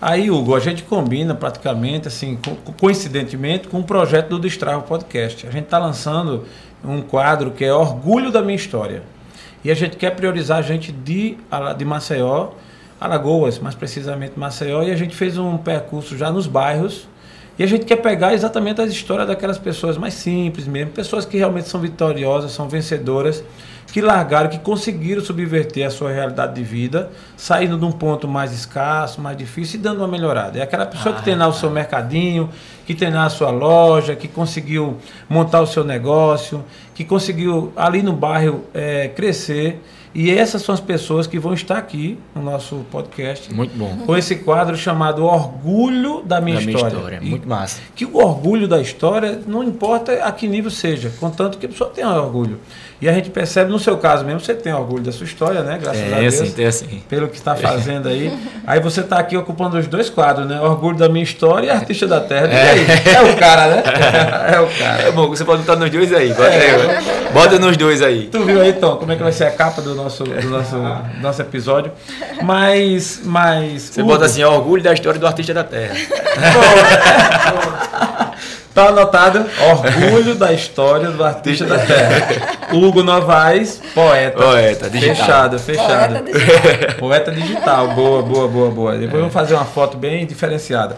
Aí, Hugo, a gente combina praticamente, assim, co- coincidentemente, com o projeto do Destrava Podcast. A gente está lançando um quadro que é Orgulho da Minha História. E a gente quer priorizar a gente de, de Maceió, Alagoas, mais precisamente Maceió, e a gente fez um percurso já nos bairros. E a gente quer pegar exatamente as histórias daquelas pessoas mais simples mesmo, pessoas que realmente são vitoriosas, são vencedoras, que largaram, que conseguiram subverter a sua realidade de vida, saindo de um ponto mais escasso, mais difícil e dando uma melhorada. É aquela pessoa que tem lá o seu mercadinho, que tem lá a sua loja, que conseguiu montar o seu negócio, que conseguiu ali no bairro eh, crescer. E essas são as pessoas que vão estar aqui no nosso podcast Muito bom. com esse quadro chamado Orgulho da Minha da minha História. história, E muito massa. que o orgulho da história não importa a que nível seja, contanto que a pessoa tenha orgulho. E a gente percebe, no seu caso mesmo, você tem orgulho da sua história, né? Graças a É Deus. assim, tem assim. Pelo que está fazendo aí. Aí você está aqui ocupando os dois quadros, né? Orgulho da minha história e Artista da Terra. E aí? É o cara, né? É o cara. É bom, você pode botar nos dois aí, bota, É. bota nos dois aí. Tu viu aí, Tom, como é que vai ser a capa do nosso, do nosso, do nosso episódio? Mas, mas... Você Hugo, bota assim, orgulho da história do artista da terra. Tá anotado, orgulho da história do artista da terra. Hugo Novaes, poeta. Poeta, digital. Fechado, fechado. Poeta digital. Poeta digital, boa, boa, boa, boa. Depois vamos fazer uma foto bem diferenciada.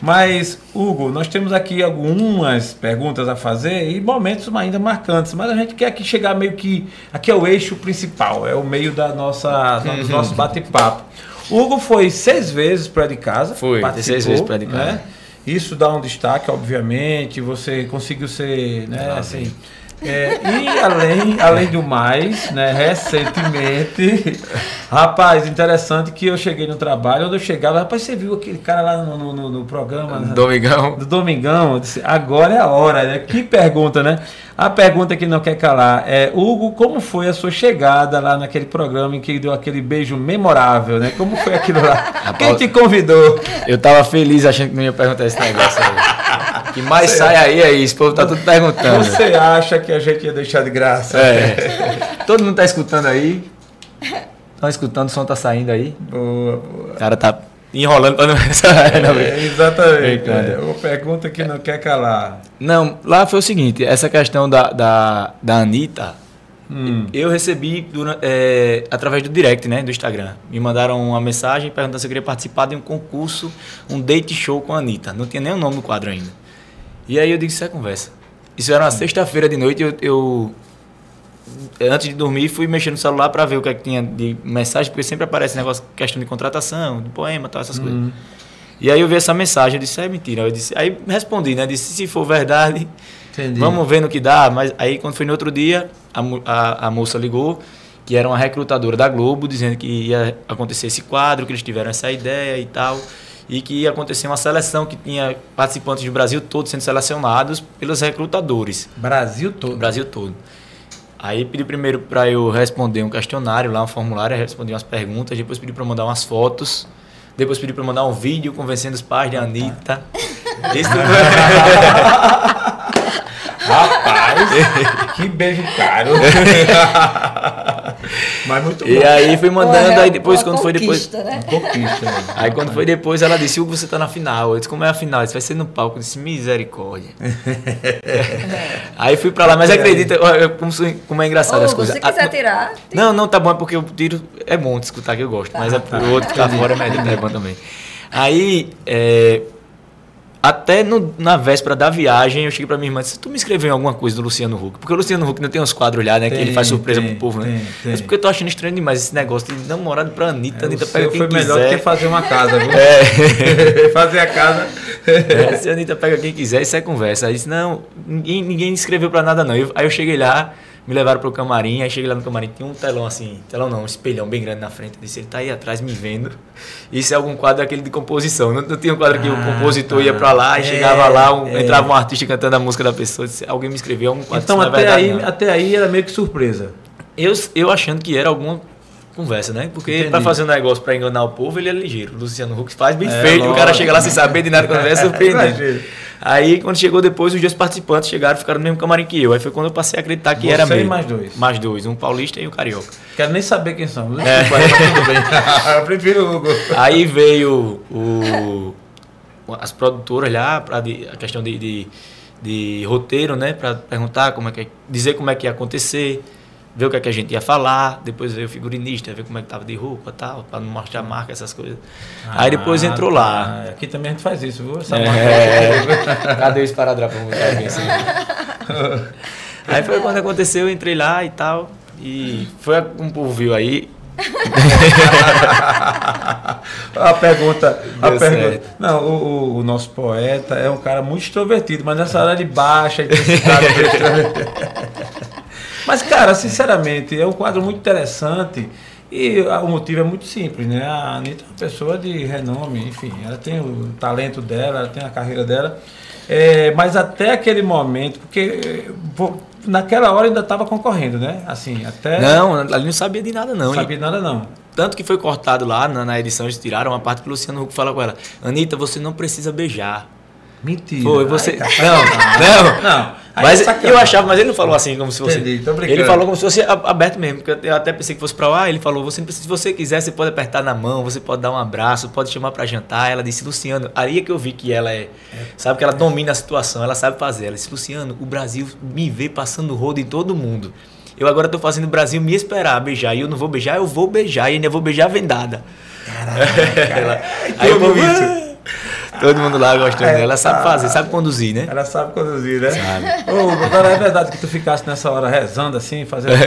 Mas, Hugo, nós temos aqui algumas perguntas a fazer e momentos ainda marcantes, mas a gente quer aqui chegar meio que. Aqui é o eixo principal, é o meio da nossa, Uhum. do nosso bate-papo. Hugo foi seis vezes para de casa. Foi, seis vezes É de casa. Né? Isso dá um destaque, obviamente. Você conseguiu ser, né, assim. É, e além, além do mais, né, recentemente, rapaz, interessante que eu cheguei no trabalho, onde eu chegava, rapaz, você viu aquele cara lá no, no- no- programa né, Domingão. do Domingão? Disse, agora é a hora, né? Que pergunta, né? A pergunta que não quer calar é, Hugo, como foi a sua chegada lá naquele programa em que deu aquele beijo memorável, né? Como foi aquilo lá? Quem te convidou? Eu tava feliz achando que não ia perguntar esse negócio aí. Que mais sai aí é isso, o povo tá tudo perguntando. Você acha que a gente ia deixar de graça? É. Todo mundo tá escutando aí? Estão escutando, o som tá saindo aí? Boa, boa. O cara tá enrolando pra não... É, exatamente. É uma pergunta que não quer calar. Não, lá foi o seguinte, essa questão da, da, da Anitta, Hum. eu recebi dura- é, através do direct, né, do Instagram. Me mandaram uma mensagem perguntando se eu queria participar de um concurso, um date show com a Anitta. Não tinha nem o nome no quadro ainda. E aí eu disse, isso é conversa. Isso era uma sexta-feira de noite, eu, eu antes de dormir fui mexer no celular para ver o que, é que tinha de mensagem, porque sempre aparece negócio, questão de contratação, de poema, tal, essas coisas. E aí eu vi essa mensagem, eu disse, é mentira. Eu disse, aí respondi, né? Disse, se for verdade, Entendi. vamos ver no que dá. Mas aí quando foi no outro dia, a, a, a moça ligou, que era uma recrutadora da Globo, dizendo que ia acontecer esse quadro, que eles tiveram essa ideia e tal. E que ia acontecer uma seleção que tinha participantes do Brasil todo sendo selecionados pelos recrutadores. Brasil todo. Brasil todo. Aí pedi primeiro para eu responder um questionário lá, um formulário, aí respondi umas perguntas, depois pedi para mandar umas fotos, depois pedi para mandar um vídeo convencendo os pais de Anitta. Isso Rapaz, que beijo caro. Mas muito bom. E aí fui mandando, aí depois quando foi depois. conquista, Né? Conquista. né? Aí quando foi depois, ela disse, Hugo, você tá na final. Eu disse, como é a final? Disse, vai ser no palco. Eu disse, misericórdia. aí fui pra lá, mas acredita, como, como é engraçado Ô, as coisas. se quiser tirar, tem- Não, não, tá bom, é porque o tiro é bom de escutar que eu gosto, mas é pro outro ficar fora é melhor, é bom também. Aí, é, até no- na véspera da viagem, eu cheguei pra minha irmã e disse, tu me escreveu em alguma coisa do Luciano Huck? Porque o Luciano Huck não tem uns quadros lá, né, que ele Tem, faz surpresa tem, pro povo, né? tem, tem. disse, porque eu tô achando estranho demais esse negócio de namorado pra Anitta, É, Anitta pega quem foi melhor quiser. do que fazer uma casa, viu? É. fazer a casa. É, se a Anitta pega quem quiser, isso é conversa. Aí disse, não, ninguém, ninguém escreveu pra nada não. Eu- aí eu cheguei lá, me levaram pro camarim, aí cheguei lá no camarim, tinha um telão assim, telão não, um espelhão bem grande na frente. Eu disse, ele tá aí atrás me vendo. Isso é algum quadro daquele de composição. Não, não tinha um quadro que o Ah, compositor tá. ia pra lá e É, chegava lá, um- é. entrava um artista cantando a música da pessoa. Disse, alguém me escreveu algum quadro. Então é até verdade, aí, não. até aí era meio que surpresa. Eu, eu achando que era alguma conversa, né? Porque Entendi. pra fazer um negócio pra enganar o povo, ele é ligeiro. O Luciano Huck faz bem É, feito, o cara lógico. chega lá sem saber de nada vai surpreender. Exagero. Aí quando chegou depois, os dois participantes chegaram e ficaram no mesmo camarim que eu. Aí foi quando eu passei a acreditar que Você era mesmo. mais dois. Mais dois, um paulista e um carioca. Quero nem saber quem são. É. Desculpa, mas tudo bem. Eu prefiro o Hugo. Aí veio o, as produtoras lá, pra de- a questão de, de, de roteiro, né? Pra perguntar como é que dizer como é que ia acontecer, ver o que, é que a gente ia falar, depois veio o figurinista, ver como é que tava de roupa e tal, pra não mostrar marca, essas coisas. Aí depois Ah, entrou lá. tá. Aqui também a gente faz isso, viu? Essa É, cadê o esparadrapo? Assim. Aí foi quando aconteceu, eu entrei lá e tal. E foi um povo viu aí. a pergunta. A Deu pergunta. certo. Não, o, o- nosso poeta é um cara muito extrovertido, mas nessa hora ele baixa intensidade. Mas, cara, sinceramente, é um quadro muito interessante. E o motivo é muito simples, né? A Anitta é uma pessoa de renome, enfim, ela tem o talento dela, ela tem a carreira dela. É, mas até aquele momento, porque vou- naquela hora ainda estava concorrendo, né? Assim, até. Não, ali não sabia de nada, não. não sabia nada, não. Tanto que foi cortado lá na, na edição, eles tiraram uma parte que o Luciano Huck fala com ela: Anitta, você não precisa beijar. Mentira. Foi, você. Ai, tá. Não, não. Não. Aí Mas é sacanagem. eu achava, mas ele não falou assim como se fosse. Entendi, tô brincando. ele falou como se fosse aberto mesmo. Porque eu até pensei que fosse pra lá. Ele falou: você se você quiser, você pode apertar na mão, você pode dar um abraço, pode chamar pra jantar. Ela disse: Luciano, aí é que eu vi que ela é. Sabe que ela domina a situação, ela sabe fazer. Ela disse: Luciano, o Brasil me vê passando rodo em todo mundo. Eu agora tô fazendo o Brasil me esperar beijar. E eu não vou beijar, eu vou beijar. E ainda vou beijar vendada. Ela- aí o como povo, isso? "Ah!" Todo mundo lá gostando É, dela. Ela sabe fazer, sabe conduzir, né? Ela sabe conduzir, né? Sabe. Ô, agora é verdade que tu ficasse nessa hora rezando assim, fazendo.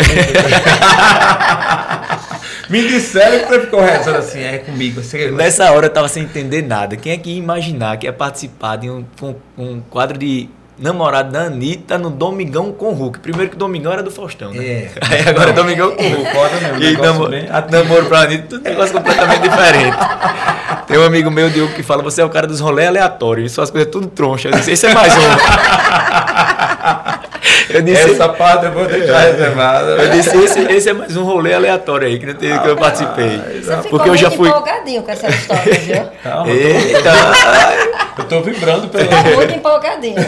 Me disseram que você ficou rezando assim, é comigo. Você... Nessa hora eu tava sem entender nada. Quem é que ia imaginar que ia participar de um, um, um quadro de namorado da Anitta no Domingão com Hulk? Primeiro que o Domingão era do Faustão, né? É. Aí agora é Domingão com Hulk. Foda mesmo, E namoro, bem namoro pra Anitta, tudo negócio completamente diferente. Tem um amigo meu, Diogo, que fala, você é o cara dos rolês aleatórios, suas coisas tudo troncha. Eu disse, esse é mais um. Eu disse, Essa parte eu vou deixar reservada. eu disse esse, esse é mais um rolê aleatório aí que, não tem, que eu participei. Você ficou Porque eu já muito fui. empolgadinho com essa história, viu? Calma, Eita! Eu tô vibrando pelo. Tá muito empolgadinho.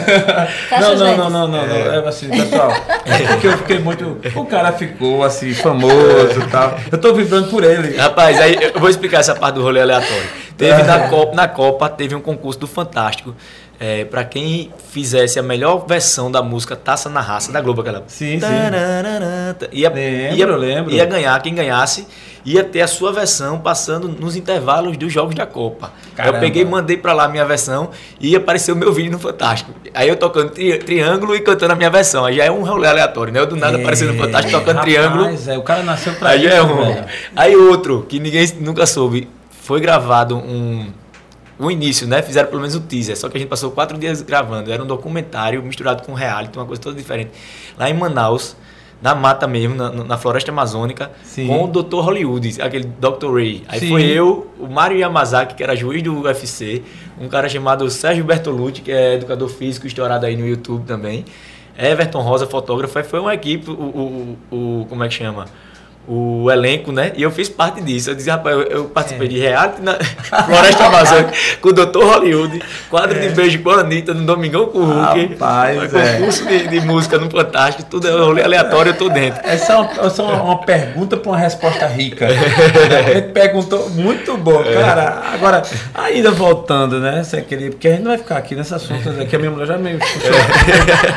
Não, não, não, não, não, não. É assim, pessoal. É porque eu fiquei muito. O cara ficou assim, famoso e tal. Eu tô vibrando por ele. Rapaz, aí eu vou explicar essa parte do rolê aleatório. Teve na Copa, na Copa teve um concurso do Fantástico. É, para quem fizesse a melhor versão da música Taça na Raça da Globo, aquela. Sim, sim. Ia, Lembro, ia, lembro. ia ganhar, quem ganhasse, ia ter a sua versão passando nos intervalos dos jogos da Copa. Caramba. Eu peguei e mandei pra lá a minha versão e apareceu o meu vídeo no Fantástico. Aí eu tocando tri- triângulo e cantando a minha versão. Aí já é um rolê aleatório, né? Eu do nada aparecendo no Fantástico tocando Rapaz, triângulo. É, o cara nasceu pra Aí isso, é um. velho. Aí outro, que ninguém nunca soube, foi gravado um. O início, né? Fizeram pelo menos o teaser, só que a gente passou quatro dias gravando. Era um documentário misturado com reality, uma coisa toda diferente. Lá em Manaus, na mata mesmo, na, na floresta amazônica, Sim. com o Dr. Hollywood, aquele Dr. Ray. Aí Sim. foi eu, o Mário Yamazaki, que era juiz do UFC, um cara chamado Sérgio Bertolucci, que é educador físico, estourado aí no YouTube também. Everton Rosa, fotógrafo, aí foi uma equipe, o, o, o- o- como é que chama? O elenco, né? E eu fiz parte disso. Eu disse, rapaz, eu, eu participei É. de reality na Floresta Amazônica com o Dr. Hollywood, quadro de beijo com a Anitta no Domingão com o Hulk, É. Rapaz, é. concurso de, de música no Fantástico, tudo é rolê aleatório, eu tô dentro. Essa é uma, essa é uma, pergunta para uma resposta rica. Ele perguntou muito bom, cara. Agora, ainda voltando, né? Você queria, porque a gente não vai ficar aqui nesse assunto, né, que a minha mulher já meio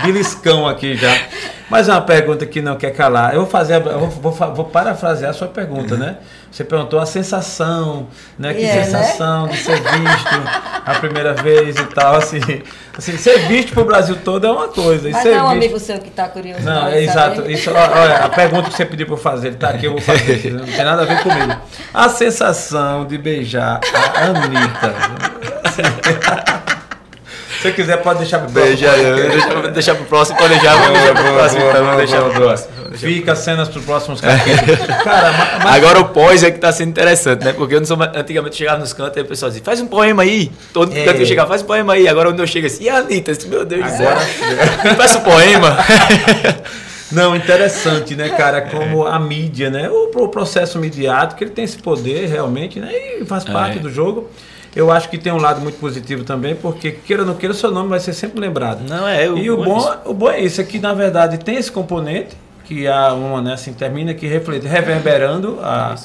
beliscão aqui já. Mas é uma pergunta que não quer calar. Eu vou fazer, eu vou, vou, vou parafrasear a sua pergunta, né? Você perguntou a sensação, né? Que E é, né? sensação de ser visto a primeira vez e tal, assim. Assim, ser visto pro Brasil todo é uma coisa. Mas não é um visto- amigo seu que está curioso. não, é exato. Isso, olha, a pergunta que você pediu para eu fazer, ele tá aqui, eu vou fazer. Não tem nada a ver comigo. A sensação de beijar a Anitta. Se você quiser, pode deixar pro próximo. Deixa, deixa, deixar pro próximo, pode deixar, vamos deixar pro próximo, boa, então, boa, vamos deixar boa, pro próximo. Fica cenas para os próximos capítulos. Cara, ma- mas, Agora o pós é que tá sendo interessante, né? Porque eu não sou, antigamente chegava nos cantos e o pessoal dizia, faz um poema aí. Todo É. canto que eu chegava, faz um poema aí. Agora quando eu chego assim, e a Anitta? Meu Deus do céu. Peça um poema. Não, interessante, né, cara? Como a mídia, né? O, o processo midiático, ele tem esse poder realmente, né? E faz parte É. do jogo. Eu acho que tem um lado muito positivo também, porque queira ou não queira, seu nome vai ser sempre lembrado. Não, é, o E o bom é o bom é isso, é que na verdade tem esse componente, que há uma, né, assim, termina que reflete, reverberando a,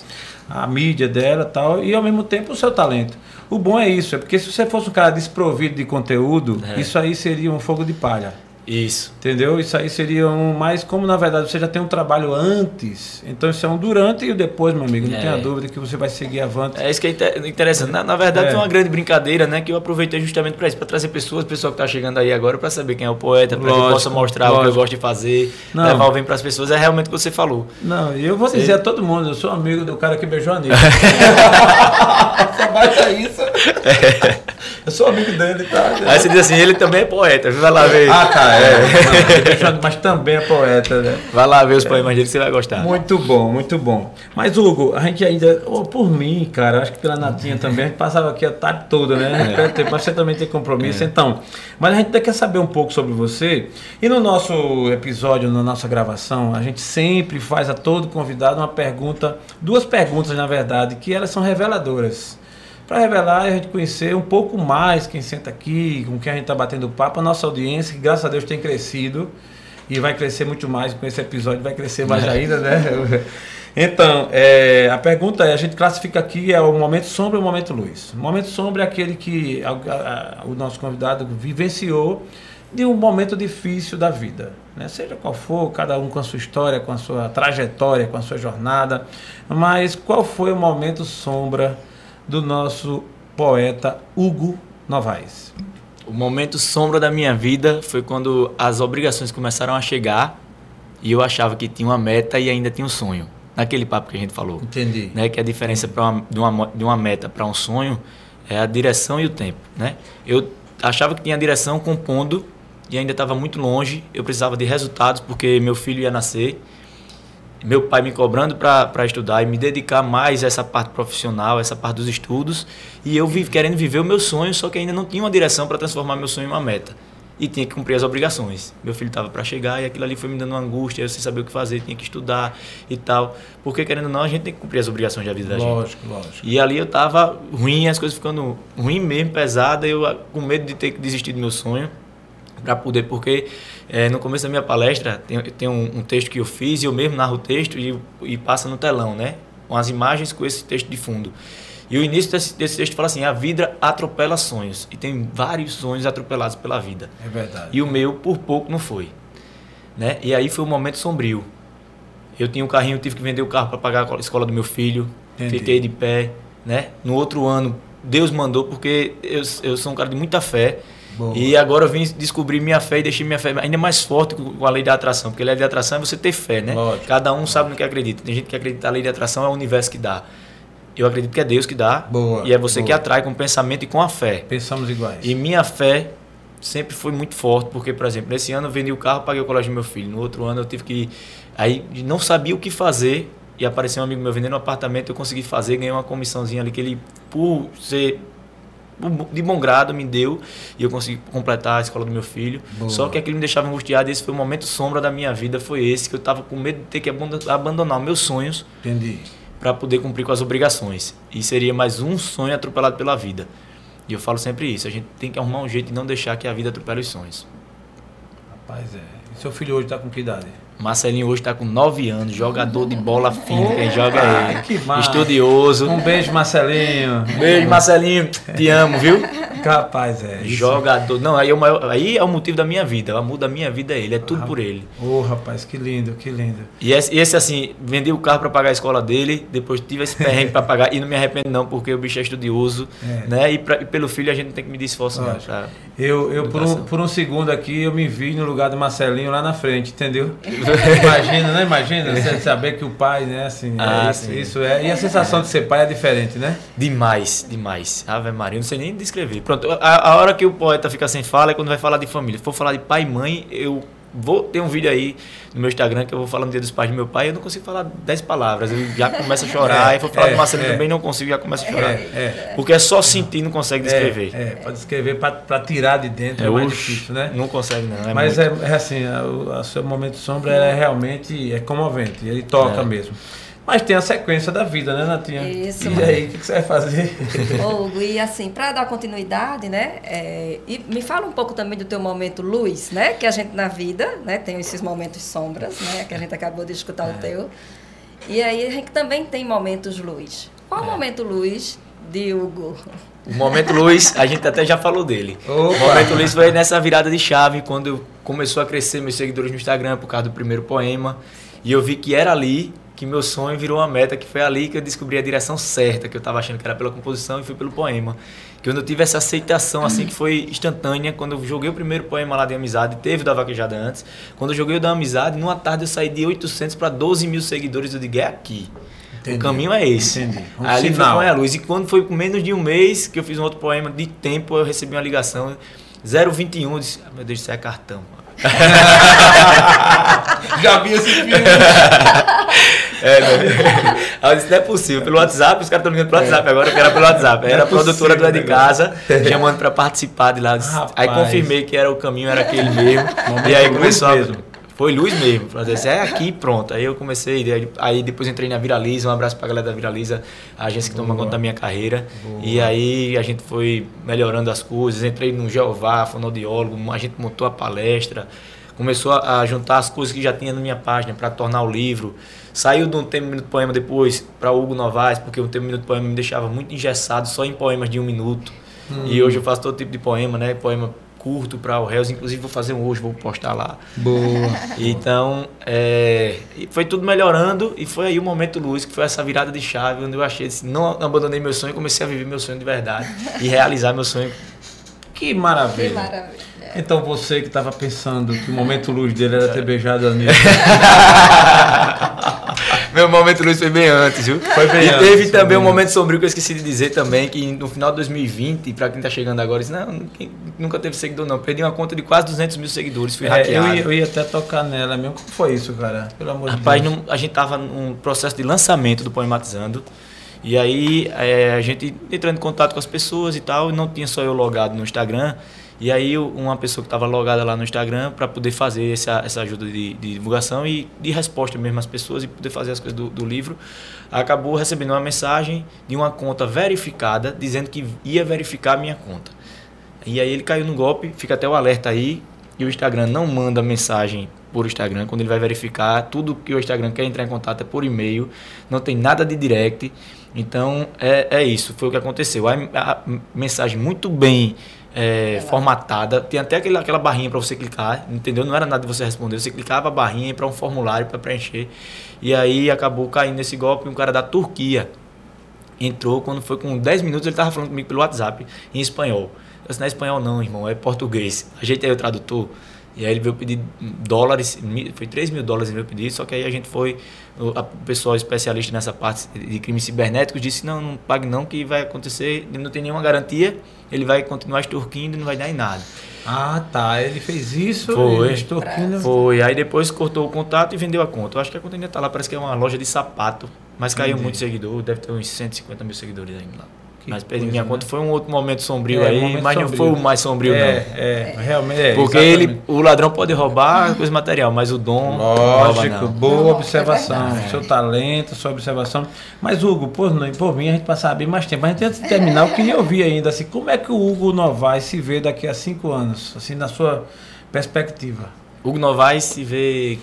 a mídia dela e tal, e ao mesmo tempo o seu talento. O bom é isso, é porque se você fosse um cara desprovido de conteúdo, É. isso aí seria um fogo de palha. Isso. Entendeu? Isso aí seria um mais como na verdade você já tem um trabalho antes, então isso é um durante e o depois, meu amigo. Não É. tenha dúvida que você vai seguir avante. É isso que é inte- interessante. Na, na verdade, É. uma grande brincadeira, né? Que eu aproveitei justamente para isso, para trazer pessoas, pessoal que tá chegando aí agora, para saber quem é o poeta, para que eu Lógico, possa mostrar o que eu lógico. gosto de fazer, Não. levar o bem para as pessoas. É realmente o que você falou. Não, e eu vou Sim. dizer a todo mundo, eu sou amigo do cara que beijou a Anitta. Só basta isso. Eu sou amigo dele, tá? Aí você diz assim, ele também é poeta. Vai lá ver. Ah, tá, é. Não, beijou a Anitta, mas também é poeta, né? Vai lá ver os poemas dele que você vai gostar. Muito bom, muito bom. Mas, Hugo, a gente ainda, oh, por mim, cara, acho que pela Natinha também, a gente passava aqui a tarde toda, né? Perde tempo, Mas você também tem compromisso, então. Mas a gente ainda quer saber um pouco sobre você. E no nosso episódio, na nossa gravação, a gente sempre faz a todo convidado uma pergunta, duas perguntas, na verdade, que elas são reveladoras. Para revelar e a gente conhecer um pouco mais quem senta aqui, com quem a gente está batendo papo, a nossa audiência, que graças a Deus tem crescido e vai crescer muito mais com esse episódio, vai crescer mais ainda, né? Então, é, a pergunta é, a gente classifica aqui é o momento sombra e o momento luz. O momento sombra é aquele que a- a- a- o nosso convidado vivenciou de um momento difícil da vida, né? Seja qual for, cada um com a sua história, com a sua trajetória, com a sua jornada, mas qual foi o momento sombra do nosso poeta Hugo Novaes? O momento sombra da minha vida foi quando as obrigações começaram a chegar e eu achava que tinha uma meta e ainda tinha um sonho. Naquele papo que a gente falou. Entendi. Né, que a diferença uma, de, uma, de uma meta para um sonho é a direção e o tempo. Né? Eu achava que tinha a direção compondo e ainda estava muito longe. Eu precisava de resultados porque meu filho ia nascer. Meu pai me cobrando para estudar e me dedicar mais a essa parte profissional, essa parte dos estudos. E eu vi, querendo viver o meu sonho, só que ainda não tinha uma direção para transformar meu sonho em uma meta. e tinha que cumprir as obrigações. Meu filho estava para chegar e aquilo ali foi me dando uma angústia, eu sem saber o que fazer, tinha que estudar e tal. Porque, querendo ou não, a gente tem que cumprir as obrigações da vida da gente. Lógico, lógico. E ali eu tava ruim, as coisas ficando ruim mesmo, pesada, eu com medo de ter que desistir do meu sonho para poder, porque eh, no começo da minha palestra tem, tem um, um texto que eu fiz e eu mesmo narro o texto e, e passa no telão, né? Com as imagens com esse texto de fundo. E o início desse, desse texto fala assim: a vida atropela sonhos. E tem vários sonhos atropelados pela vida. É verdade. E o meu, por pouco, não foi. Né? E aí foi um momento sombrio. Eu tinha um carrinho, tive que vender o carro para pagar a escola do meu filho. Entendi. Fiquei de pé. Né? No outro ano, Deus mandou, porque eu, eu sou um cara de muita fé. Boa. E agora eu vim descobrir minha fé e deixei minha fé ainda mais forte com com a lei da atração. Porque a lei da atração é você ter fé, né? Lógico. Cada um sabe no que acredita. Tem gente que acredita que a lei da atração é o universo que dá. Eu acredito que é Deus que dá. Boa, e é você boa. que atrai com o pensamento e com a fé. Pensamos iguais. E minha fé sempre foi muito forte, porque, por exemplo, nesse ano eu vendi o carro, paguei o colégio do meu filho. No outro ano eu tive que. Aí não sabia o que fazer e apareceu um amigo meu vendendo um apartamento, eu consegui fazer, ganhei uma comissãozinha ali que ele, por ser de bom grado, me deu e eu consegui completar a escola do meu filho. Boa. Só que aquilo me deixava angustiado e esse foi o momento sombra da minha vida, foi esse que eu estava com medo de ter que abandon- abandonar meus sonhos Entendi. para poder cumprir com as obrigações. E seria mais um sonho atropelado pela vida. E eu falo sempre isso, a gente tem que arrumar um jeito de não deixar que a vida atropele os sonhos. Rapaz, é. E seu filho hoje tá com que idade? Marcelinho hoje está com 9 anos, jogador de bola fina, quem joga é Ah, ele. que. Estudioso. Um beijo, Marcelinho. Beijo, Marcelinho. Te amo, viu? Capaz, é. Jogador. Não, aí é, o maior- aí é o motivo da minha vida. O amor da minha vida é ele, é tudo Ah. por ele. Ô, rapaz, que lindo, que lindo. E esse, esse, assim, vendi o carro para pagar a escola dele, depois tive esse perrengue para pagar e não me arrependo não, porque o bicho é estudioso, É. né? E, pra- e pelo filho a gente tem que não. Lógico. pra- Eu, eu por, um, por um segundo aqui, eu me vi no lugar do Marcelinho lá na frente, entendeu? Imagina, né? Imagina você saber que o pai, né? Assim, Ah, é isso, isso é. E a sensação de ser pai é diferente, né? Demais, demais. Ave Maria, eu não sei nem descrever. Pronto, a, a hora que o poeta fica sem fala é quando vai falar de família. Se for falar de pai e mãe, eu vou ter um vídeo aí no meu Instagram que eu vou falar no dia dos pais do meu pai. Eu não consigo falar 10 palavras, eu já começo a chorar. É, e for falar é, do Marcelo é. também, não consigo, já começo a chorar. É, é. Porque é só sentir, não consegue descrever. É, é para descrever, para tirar de dentro é, É, mais oxe, difícil, né? Não consegue, não. É Mas muito. é, é assim, o seu momento de sombra é realmente é comovente, ele toca É. mesmo. Mas tem a sequência da vida, né, Natinha? Isso, E aí, o que, que você vai fazer? Ô, Hugo, e assim, para dar continuidade, né? é, e me fala um pouco também do teu momento luz, né? Que a gente na vida, né? Tem esses momentos sombras, né? Que a gente acabou de escutar É. o teu. E aí a gente também tem momentos luz. Qual o É. momento luz de Hugo? O Momento Luz, a gente até já falou dele. Opa! O Momento Luz foi nessa virada de chave, quando começou a crescer meus seguidores no Instagram por causa do primeiro poema. E eu vi que era ali que meu sonho virou uma meta, que foi ali que eu descobri a direção certa, que eu estava achando que era pela composição e fui pelo poema. Que quando eu tive essa aceitação, assim, que foi instantânea, quando eu joguei o primeiro poema lá de amizade, teve o da Vaquejada antes. Quando eu joguei o da amizade, numa tarde eu saí de 800 para 12 mil seguidores, eu digo, é aqui. Entendi. O caminho é esse. Entendi. Um Ali foi sinal. com a luz. E quando foi com menos de um mês que eu fiz um outro poema de tempo, eu recebi uma ligação 021, eu disse, ah, meu Deus, isso é cartão. Já vi esse filme. É, né? Aí eu disse, não é possível. Pelo WhatsApp, os caras estão ligando pelo WhatsApp agora, eu quero pelo WhatsApp. Era Não é a produtora do É de casa, chamando para participar de lá. Disse- Aí Rapaz. confirmei que era o caminho, era aquele mesmo. E aí começou a... Foi luz mesmo. Disse, é aqui pronto. Aí eu comecei, aí- depois entrei na Viraliza, um abraço pra galera da Viraliza, a agência que toma Boa. conta da minha carreira. Boa. E aí a gente foi melhorando as coisas, entrei no Jeová, fonoaudiólogo, a gente montou a palestra, começou a, juntar as coisas que já tinha na minha página para tornar o livro. Saiu de um Tempo Minuto Poema depois para Hugo Novaes, porque o Tempo Minuto Poema me deixava muito engessado, só em poemas de um minuto. E hoje eu faço todo tipo de poema, né? Poema curto para o réus, inclusive vou fazer um hoje, vou postar lá. Boa. Então, é, foi tudo melhorando e foi aí o momento luz, que foi essa virada de chave, onde eu achei, assim, não abandonei meu sonho, comecei a viver meu sonho de verdade e realizar meu sonho. Que Que maravilha. maravilha. Então você que estava pensando que o momento luz dele era ter beijado a Anitta. meu momento luz foi bem antes, viu? Foi bem e antes, teve foi também um momento sombrio que eu esqueci de dizer também, que no final de 2020, para quem tá chegando agora, disse, não, quem- nunca teve seguidor não, perdi uma conta de quase 200 mil seguidores, fui É, hackeado. eu, ia, eu ia até tocar nela mesmo. Como foi isso, cara? Pelo amor Rapaz, de Deus. não- a gente tava num processo de lançamento do Poematizando E aí é, a gente entrando em contato com as pessoas e tal, e não tinha só eu logado no Instagram. E aí uma pessoa que estava logada lá no Instagram para poder fazer essa, essa ajuda de, de, divulgação e de resposta mesmo às pessoas e poder fazer as coisas do, do, livro, acabou recebendo uma mensagem de uma conta verificada dizendo que ia verificar a minha conta. E aí ele caiu no golpe, fica até o alerta aí, e o Instagram não manda mensagem por Instagram, quando ele vai verificar, tudo que o Instagram quer entrar em contato é por e-mail, não tem nada de direct. Então é, é isso, foi o que aconteceu. A, a mensagem muito bem é, formatada. Tem até aquela, aquela barrinha para você clicar, entendeu? Não era nada de você responder. Você clicava a barrinha para um formulário para preencher. E aí acabou caindo nesse golpe um cara da Turquia. Entrou, quando foi com 10 minutos, ele estava falando comigo pelo WhatsApp em espanhol. Eu disse, não é espanhol não, irmão, é português. Ajeitei o tradutor. E aí ele veio pedir dólares, foi 3 mil dólares ele veio pedir, só que aí a gente foi, o pessoal especialista nessa parte de crimes cibernéticos disse, não, não pague não, que vai acontecer, não tem nenhuma garantia, ele vai continuar extorquindo e não vai dar em nada. Ah, tá, ele fez isso, foi, extorquindo. Foi, aí depois cortou o contato e vendeu a conta. Eu acho que a conta ainda está lá, parece que é uma loja de sapato, mas caiu Entendi. muito seguidor, deve ter uns 150 mil seguidores ainda lá. Que mas perdi minha né? conta. Foi um outro momento sombrio é, aí, momento mas sombrio. não foi o mais sombrio, é, não. É, é, realmente é. Porque ele, o ladrão pode roubar coisa material, mas o dom. Lógico, rouba, boa não, observação. É seu talento, sua observação. Mas, Hugo, por, por mim, a gente passava bem mais tempo. A gente, antes de terminar, eu queria ouvir ainda assim, como é que o Hugo Novaes se vê daqui a cinco anos, assim, na sua perspectiva? Hugo Novaes se vê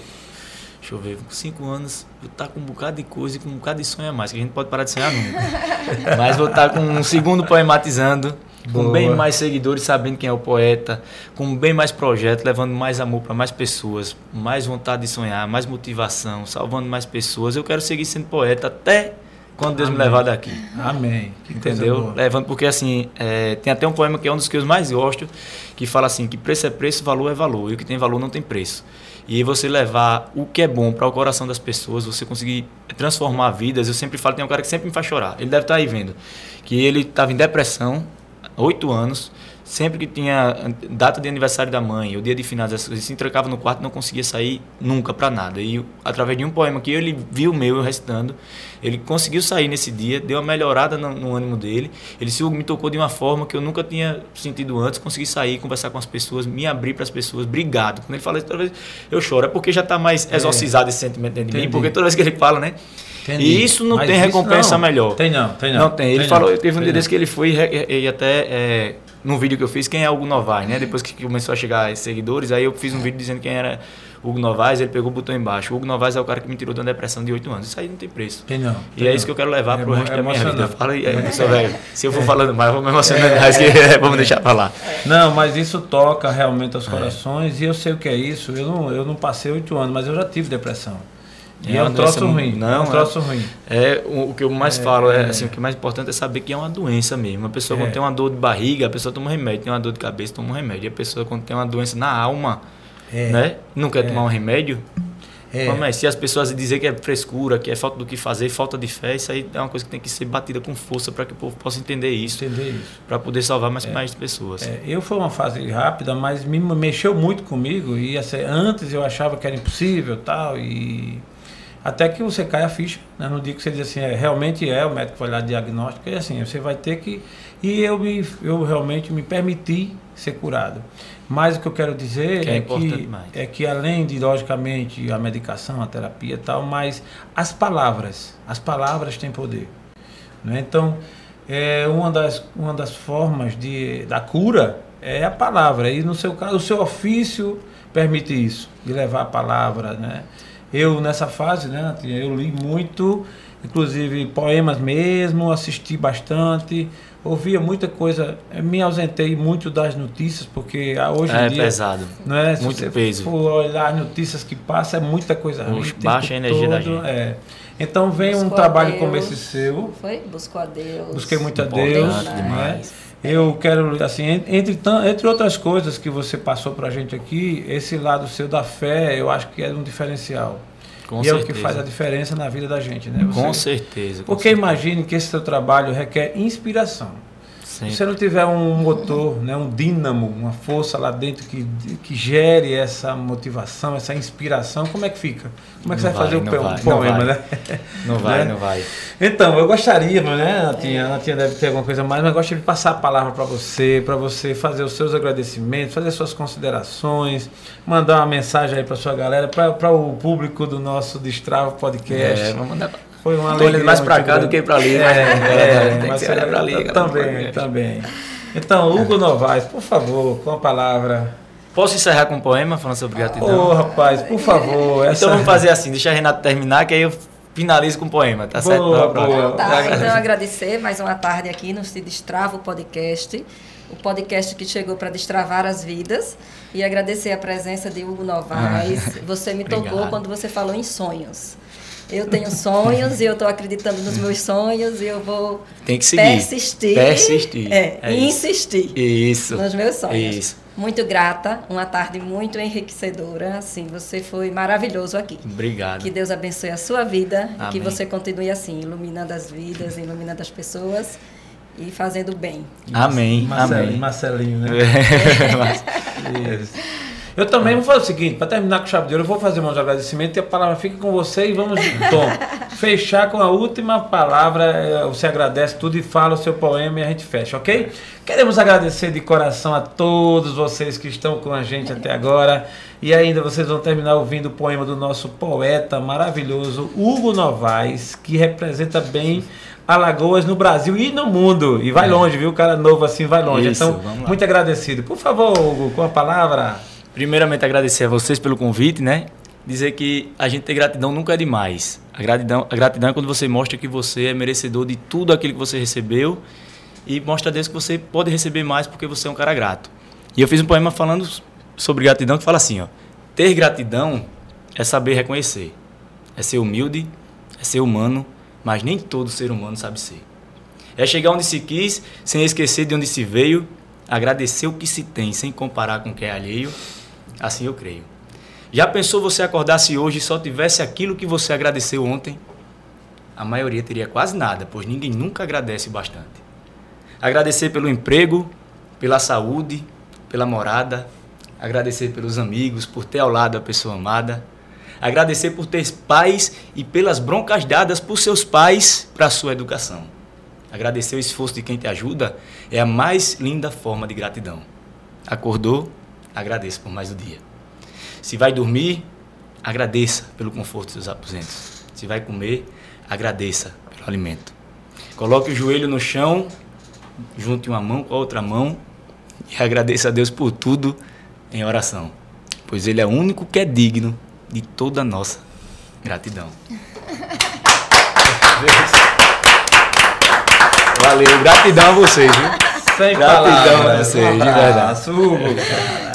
deixa eu ver, com cinco anos, vou estar com um bocado de coisa e com um bocado de sonho a mais, que a gente pode parar de sonhar nunca. Mas vou estar com um segundo poematizando, Boa. com bem mais seguidores, sabendo quem é o poeta, com bem mais projeto, levando mais amor para mais pessoas, mais vontade de sonhar, mais motivação, salvando mais pessoas. Eu quero seguir sendo poeta até quando Deus Amém. me levar daqui. Amém. Que Entendeu? Levando, porque assim, é, tem até um poema que é um dos que eu mais gosto, que fala assim, que preço é preço, valor é valor, e o que tem valor não tem preço. E você levar o que é bom para o coração das pessoas, você conseguir transformar vidas. Eu sempre falo, tem um cara que sempre me faz chorar. Ele deve estar tá aí vendo. Que ele estava em depressão, oito anos, sempre que tinha data de aniversário da mãe, o dia de finados, ele se trancava no quarto não conseguia sair nunca para nada. E através de um poema que ele viu meu recitando, ele conseguiu sair nesse dia, deu uma melhorada no, no ânimo dele. Ele se me tocou de uma forma que eu nunca tinha sentido antes, consegui sair, conversar com as pessoas, me abrir para as pessoas, obrigado. Quando ele fala isso, toda vez eu choro, é porque já está mais é. exorcizado esse sentimento dentro de Entendi. mim, porque toda vez que ele fala, né? Entendi. E isso não Mas tem isso recompensa não. melhor. Tem não, tem não. Não tem. Ele tem falou, não. teve um dia desse que ele foi e, e até é, num vídeo que eu fiz, quem é Hugo Novaes, né? Depois que começou a chegar seguidores, aí eu fiz um vídeo dizendo quem era Hugo Novaes, ele pegou o botão embaixo. O Hugo Novaes é o cara que me tirou de uma depressão de 8 anos. Isso aí não tem preço. Tem não. Tem e é isso que eu quero levar é, pro resto é da minha vida. Fala aí, é, pessoal, velho. Se eu for falando mais, eu vou me emocionar mais, que é, vamos deixar falar. Não, mas isso toca realmente aos corações e eu sei o que é isso. Eu não, eu não passei 8 anos, mas eu já tive depressão. E é, é um troço ruim. Não, é um troço ruim. É, o, que eu mais é, falo é, assim, o que é mais importante é saber que é uma doença mesmo. A pessoa quando tem uma dor de barriga, a pessoa toma um remédio, tem uma dor de cabeça, toma um remédio. E a pessoa quando tem uma doença na alma, né? Não quer tomar um remédio. É. Mas se as pessoas dizem que é frescura, que é falta do que fazer, falta de fé, isso aí é uma coisa que tem que ser batida com força para que o povo possa entender isso. Entender isso. Para poder salvar mais, é. mais pessoas. É. Eu foi uma fase rápida, mas me mexeu muito comigo. E assim, antes eu achava que era impossível tal. E até que você cai a ficha, né? no dia que você diz assim, é, realmente é, o médico vai lá diagnóstico, e assim, você vai ter que. E eu, me, eu realmente me permiti ser curado. Mas o que eu quero dizer que é, é, que, é que além de, logicamente, a medicação, a terapia e tal, mas as palavras, as palavras têm poder. Né? Então, é, uma, das, uma das formas de, da cura é a palavra. E no seu caso, o seu ofício permite isso, de levar a palavra, né? Eu, nessa fase, né, eu li muito, inclusive poemas mesmo, assisti bastante, ouvia muita coisa, me ausentei muito das notícias, porque hoje é, em dia... É pesado, não é, muito se peso. for olhar as notícias que passa, é muita coisa ruim. Baixa a energia todo, da gente. É. Então vem Buscou um trabalho como esse seu. Foi? Buscou a Deus. Busquei muito a Deus. Né? Eu quero, assim, entre, entre outras coisas que você passou para a gente aqui, esse lado seu da fé, eu acho que é um diferencial. Com e certeza. é o que faz a diferença na vida da gente, né? Você, com certeza. Com porque certeza. imagine que esse seu trabalho requer inspiração. Sempre. Se você não tiver um motor, né, um dínamo, uma força lá dentro que, que gere essa motivação, essa inspiração, como é que fica? Como é que Não você vai fazer vai, o não pe- o vai, não poema, vai. né? Não vai, Né? não vai. Então, eu gostaria, né, Natinha, a Natinha deve ter alguma coisa mais, mas eu gostaria de passar a palavra para você, para você fazer os seus agradecimentos, fazer suas considerações, mandar uma mensagem aí para sua galera, para o público do nosso Destrava Podcast. É, vamos mandar. Foi uma Tô olhando mais pra muito cá do grande. que pra ali, É, mas- é, É, tem que mas ser olhar pra ali, galera. Também, também. Então, Hugo Novaes, por favor, com a palavra. Posso encerrar com um poema falando sobre Ô, gratidão? rapaz, por favor. Essa... Então vamos fazer assim, deixa a Renata terminar, que aí eu finalizo com um poema, tá certo? Boa, Vamos pra- boa. Tá, então agradecer mais uma tarde aqui no Se Destrava o Podcast, o podcast que chegou para destravar as vidas e agradecer a presença de Hugo Novaes. Você me tocou quando você falou em sonhos. Eu tenho sonhos e eu estou acreditando nos meus sonhos e eu vou Tem que seguir. persistir, Persistir. é, É insistir Isso. nos meus sonhos. Isso. Muito grata, uma tarde muito enriquecedora. Assim, você foi maravilhoso aqui. Obrigado. Que Deus abençoe a sua vida e que Amém. você continue assim, iluminando as vidas, iluminando as pessoas e fazendo bem. Amém. Marcelinho, Amém. Marcelinho, né? Mas- Isso. Eu também vou fazer o seguinte, para terminar com chave de ouro, eu vou fazer meus agradecimentos e a palavra fica com você e vamos de tom. Fechar com a última palavra, eh, você agradece tudo e fala o seu poema e a gente fecha, ok? Queremos agradecer de coração a todos vocês que estão com a gente até agora e ainda vocês vão terminar ouvindo o poema do nosso poeta maravilhoso Hugo Novaes, que representa bem Alagoas no Brasil e no mundo. E vai longe, viu? O cara novo assim vai longe. Isso, então, muito agradecido. Por favor, Hugo, com a palavra. Primeiramente, agradecer a vocês pelo convite, né? Dizer que a gente ter gratidão nunca é demais. A gratidão, a gratidão é quando você mostra que você é merecedor de tudo aquilo que você recebeu e mostra a Deus que você pode receber mais porque você é um cara grato. E eu fiz um poema falando sobre gratidão que fala assim, ó: Ter gratidão é saber reconhecer. É ser humilde, é ser humano, mas nem todo ser humano sabe ser. É chegar onde se quis, sem esquecer de onde se veio, agradecer o que se tem, sem comparar com o que é alheio. Assim eu creio. Já pensou você acordasse hoje e só tivesse aquilo que você agradeceu ontem? A maioria teria quase nada, pois ninguém nunca agradece bastante. Agradecer pelo emprego, pela saúde, pela morada, agradecer pelos amigos, por ter ao lado a pessoa amada, agradecer por ter pais e pelas broncas dadas por seus pais para a sua educação. Agradecer o esforço de quem te ajuda é a mais linda forma de gratidão. Acordou? Agradeça por mais o dia. Se vai dormir, agradeça pelo conforto dos seus aposentos. Se vai comer, agradeça pelo alimento. Coloque o joelho no chão, junte uma mão com a outra mão e agradeça a Deus por tudo em oração, pois Ele é o único que é digno de toda a nossa gratidão. Valeu, gratidão a vocês, viu? Sem Gratidão palavras. a vocês, de Um verdade. abraço, Hugo.